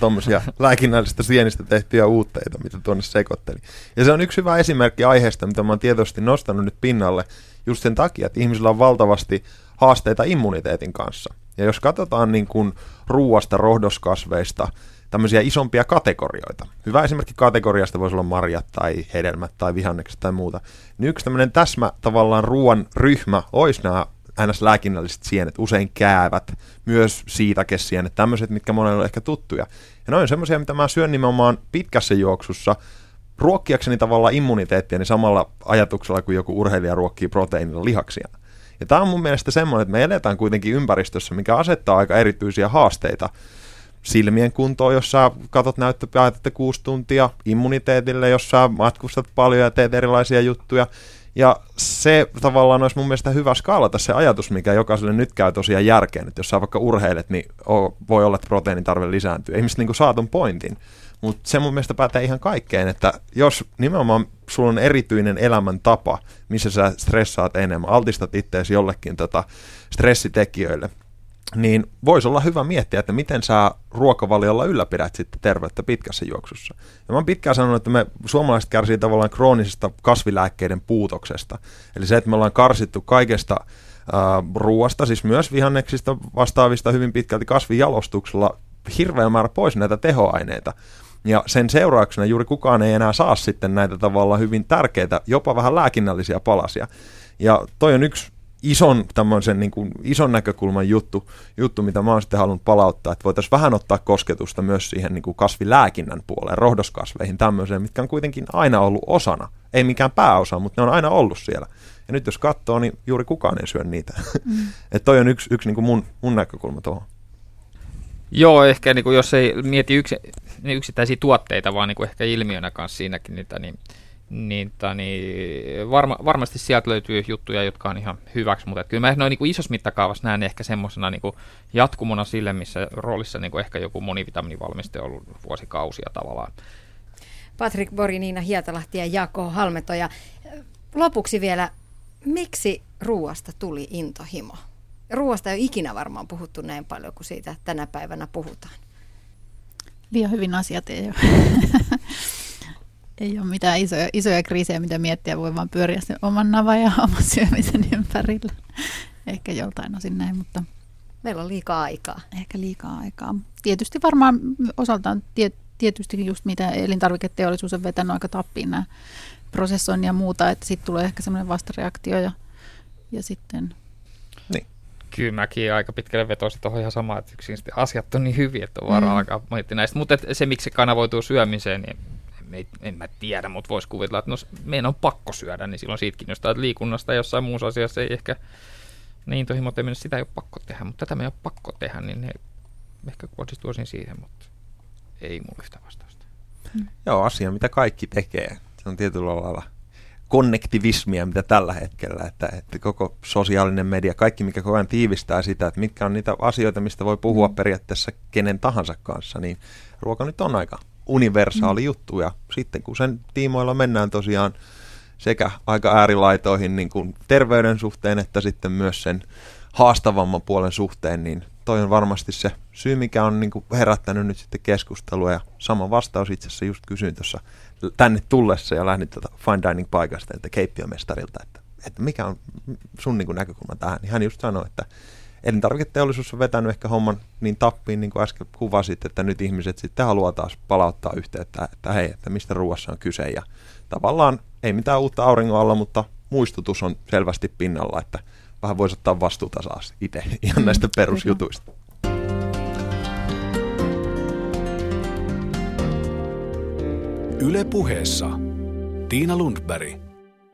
tuommoisia tota, tota, lääkinnällistä sienistä tehtyjä uutteita, mitä tuonne sekoitteli. Ja se on yksi hyvä esimerkki aiheesta, mitä mä oon tietoisesti nostanut nyt pinnalle, just sen takia, että ihmisillä on valtavasti haasteita immuniteetin kanssa. Ja jos katsotaan niin kuin ruuasta, rohdoskasveista, tämmöisiä isompia kategorioita. Hyvä esimerkki kategoriasta voisi olla marjat tai hedelmät tai vihannekset tai muuta. Niin yksi tämmöinen täsmä tavallaan ruoan ryhmä olisi nämä ns. lääkinnälliset sienet, usein käävät, myös siitakesienet, tämmöiset, mitkä monelle on ehkä tuttuja. Ja noin semmoisia, mitä mä syön nimenomaan pitkässä juoksussa, ruokkiakseni tavallaan immuniteettia, niin samalla ajatuksella kuin joku urheilija ruokkii proteiinilla lihaksia. Ja tämä on mun mielestä semmoinen, että me eletään kuitenkin ympäristössä, mikä asettaa aika erityisiä haasteita silmien kuntoon, jos sä katot näyttöpäätettä kuusi tuntia, immuniteetille, jos sä matkustat paljon ja teet erilaisia juttuja. Ja se tavallaan olisi mun mielestä hyvä skaalata se ajatus, mikä jokaiselle nyt käy tosiaan järkeen, että jos sä vaikka urheilet, niin voi olla, että proteiinin tarve lisääntyy. Ihmiset niin saa ton pointin. Mutta se mun mielestä pätee ihan kaikkeen, että jos nimenomaan sulla on erityinen elämäntapa, missä sä stressaat enemmän, altistat itseäsi jollekin tota stressitekijöille, niin voisi olla hyvä miettiä, että miten sä ruokavaliolla ylläpidät sitten terveyttä pitkässä juoksussa. Ja mä oon pitkään sanonut, että me suomalaiset kärsii tavallaan kroonisesta kasvilääkkeiden puutoksesta. Eli se, että me ollaan karsittu kaikesta äh, ruoasta, siis myös vihanneksista vastaavista hyvin pitkälti kasvijalostuksella hirveä määrä pois näitä tehoaineita. Ja sen seurauksena juuri kukaan ei enää saa sitten näitä tavallaan hyvin tärkeitä, jopa vähän lääkinnällisiä palasia. Ja toi on yksi ison, tämmöisen niin kuin, ison näkökulman juttu, juttu, mitä mä oon sitten halunnut palauttaa, että voitaisiin vähän ottaa kosketusta myös siihen niin kuin kasvilääkinnän puoleen, rohdoskasveihin, tämmöiseen, mitkä on kuitenkin aina ollut osana. Ei mikään pääosa, mutta ne on aina ollut siellä. Ja nyt jos katsoo, niin juuri kukaan ei syö niitä. Mm. että toi on yksi, yksi niin kuin mun, mun näkökulma tuohon. Joo, ehkä niin kuin jos ei mieti yksi, niin yksittäisiä tuotteita, vaan niin kuin ehkä ilmiönä kanssa siinäkin niitä, niin niin, tani, varma, varmasti sieltä löytyy juttuja, jotka on ihan hyväksi, mutta kyllä mä noin niin isossa mittakaavassa näen ehkä semmoisena niin jatkumona sille, missä roolissa niin ehkä joku monivitaaminivalmiste on ollut vuosikausia tavallaan. Patrik Bori, Niina Hietalahti ja Jako Halmetoja. Lopuksi vielä, miksi ruoasta tuli intohimo? Ruoasta ei ole ikinä varmaan puhuttu näin paljon kuin siitä tänä päivänä puhutaan. Liian hyvin asiat ei ole. ei ole mitään isoja, isoja kriisejä, mitä miettiä, voi vaan pyöriä sen oman navan ja oman syömisen ympärillä. Ehkä joltain osin näin, mutta... Meillä on liikaa aikaa. Ehkä liikaa aikaa. Tietysti varmaan osaltaan tiet, tietysti just mitä elintarviketeollisuus on vetänyt aika tappiin nämä prosessoinnin ja muuta, että sitten tulee ehkä semmoinen vastareaktio ja, ja sitten... Niin. Kyllä mäkin aika pitkälle vetoisin tuohon ihan samaan, että yksin asiat on niin hyviä, että on varaa mm. alkaa miettiä näistä. Mutta se, miksi se kanavoituu syömiseen, niin en, en mä tiedä, mutta voisi kuvitella, että no, meidän on pakko syödä, niin silloin siitäkin jostain liikunnasta ja jossain muussa asiassa ei ehkä niin tohimot ei sitä ei ole pakko tehdä, mutta tätä me ei ole pakko tehdä, niin ne ehkä kohdistuisin siihen, mutta ei mulla yhtä vastausta. Hmm. Joo, asia, mitä kaikki tekee. Se on tietyllä lailla konnektivismia, mitä tällä hetkellä, että, että koko sosiaalinen media, kaikki mikä koko ajan tiivistää sitä, että mitkä on niitä asioita, mistä voi puhua hmm. periaatteessa kenen tahansa kanssa, niin ruoka nyt on aika universaali mm. juttu. Ja sitten kun sen tiimoilla mennään tosiaan sekä aika äärilaitoihin niin kuin terveyden suhteen, että sitten myös sen haastavamman puolen suhteen, niin toi on varmasti se syy, mikä on niin kuin herättänyt nyt sitten keskustelua. Ja sama vastaus itse asiassa just kysyin tuossa tänne tullessa ja lähdin tuota fine dining paikasta, että keittiömestarilta, että, että mikä on sun niin kuin näkökulma tähän. Niin hän just sanoi, että elintarviketeollisuus on vetänyt ehkä homman niin tappiin, niin kuin äsken kuvasit, että nyt ihmiset sitten haluaa taas palauttaa yhteyttä, että hei, että mistä ruoassa on kyse. Ja tavallaan ei mitään uutta auringon alla, mutta muistutus on selvästi pinnalla, että vähän voisi ottaa vastuuta taas itse ihan mm, näistä perusjutuista. Yle puheessa Tiina Lundberg.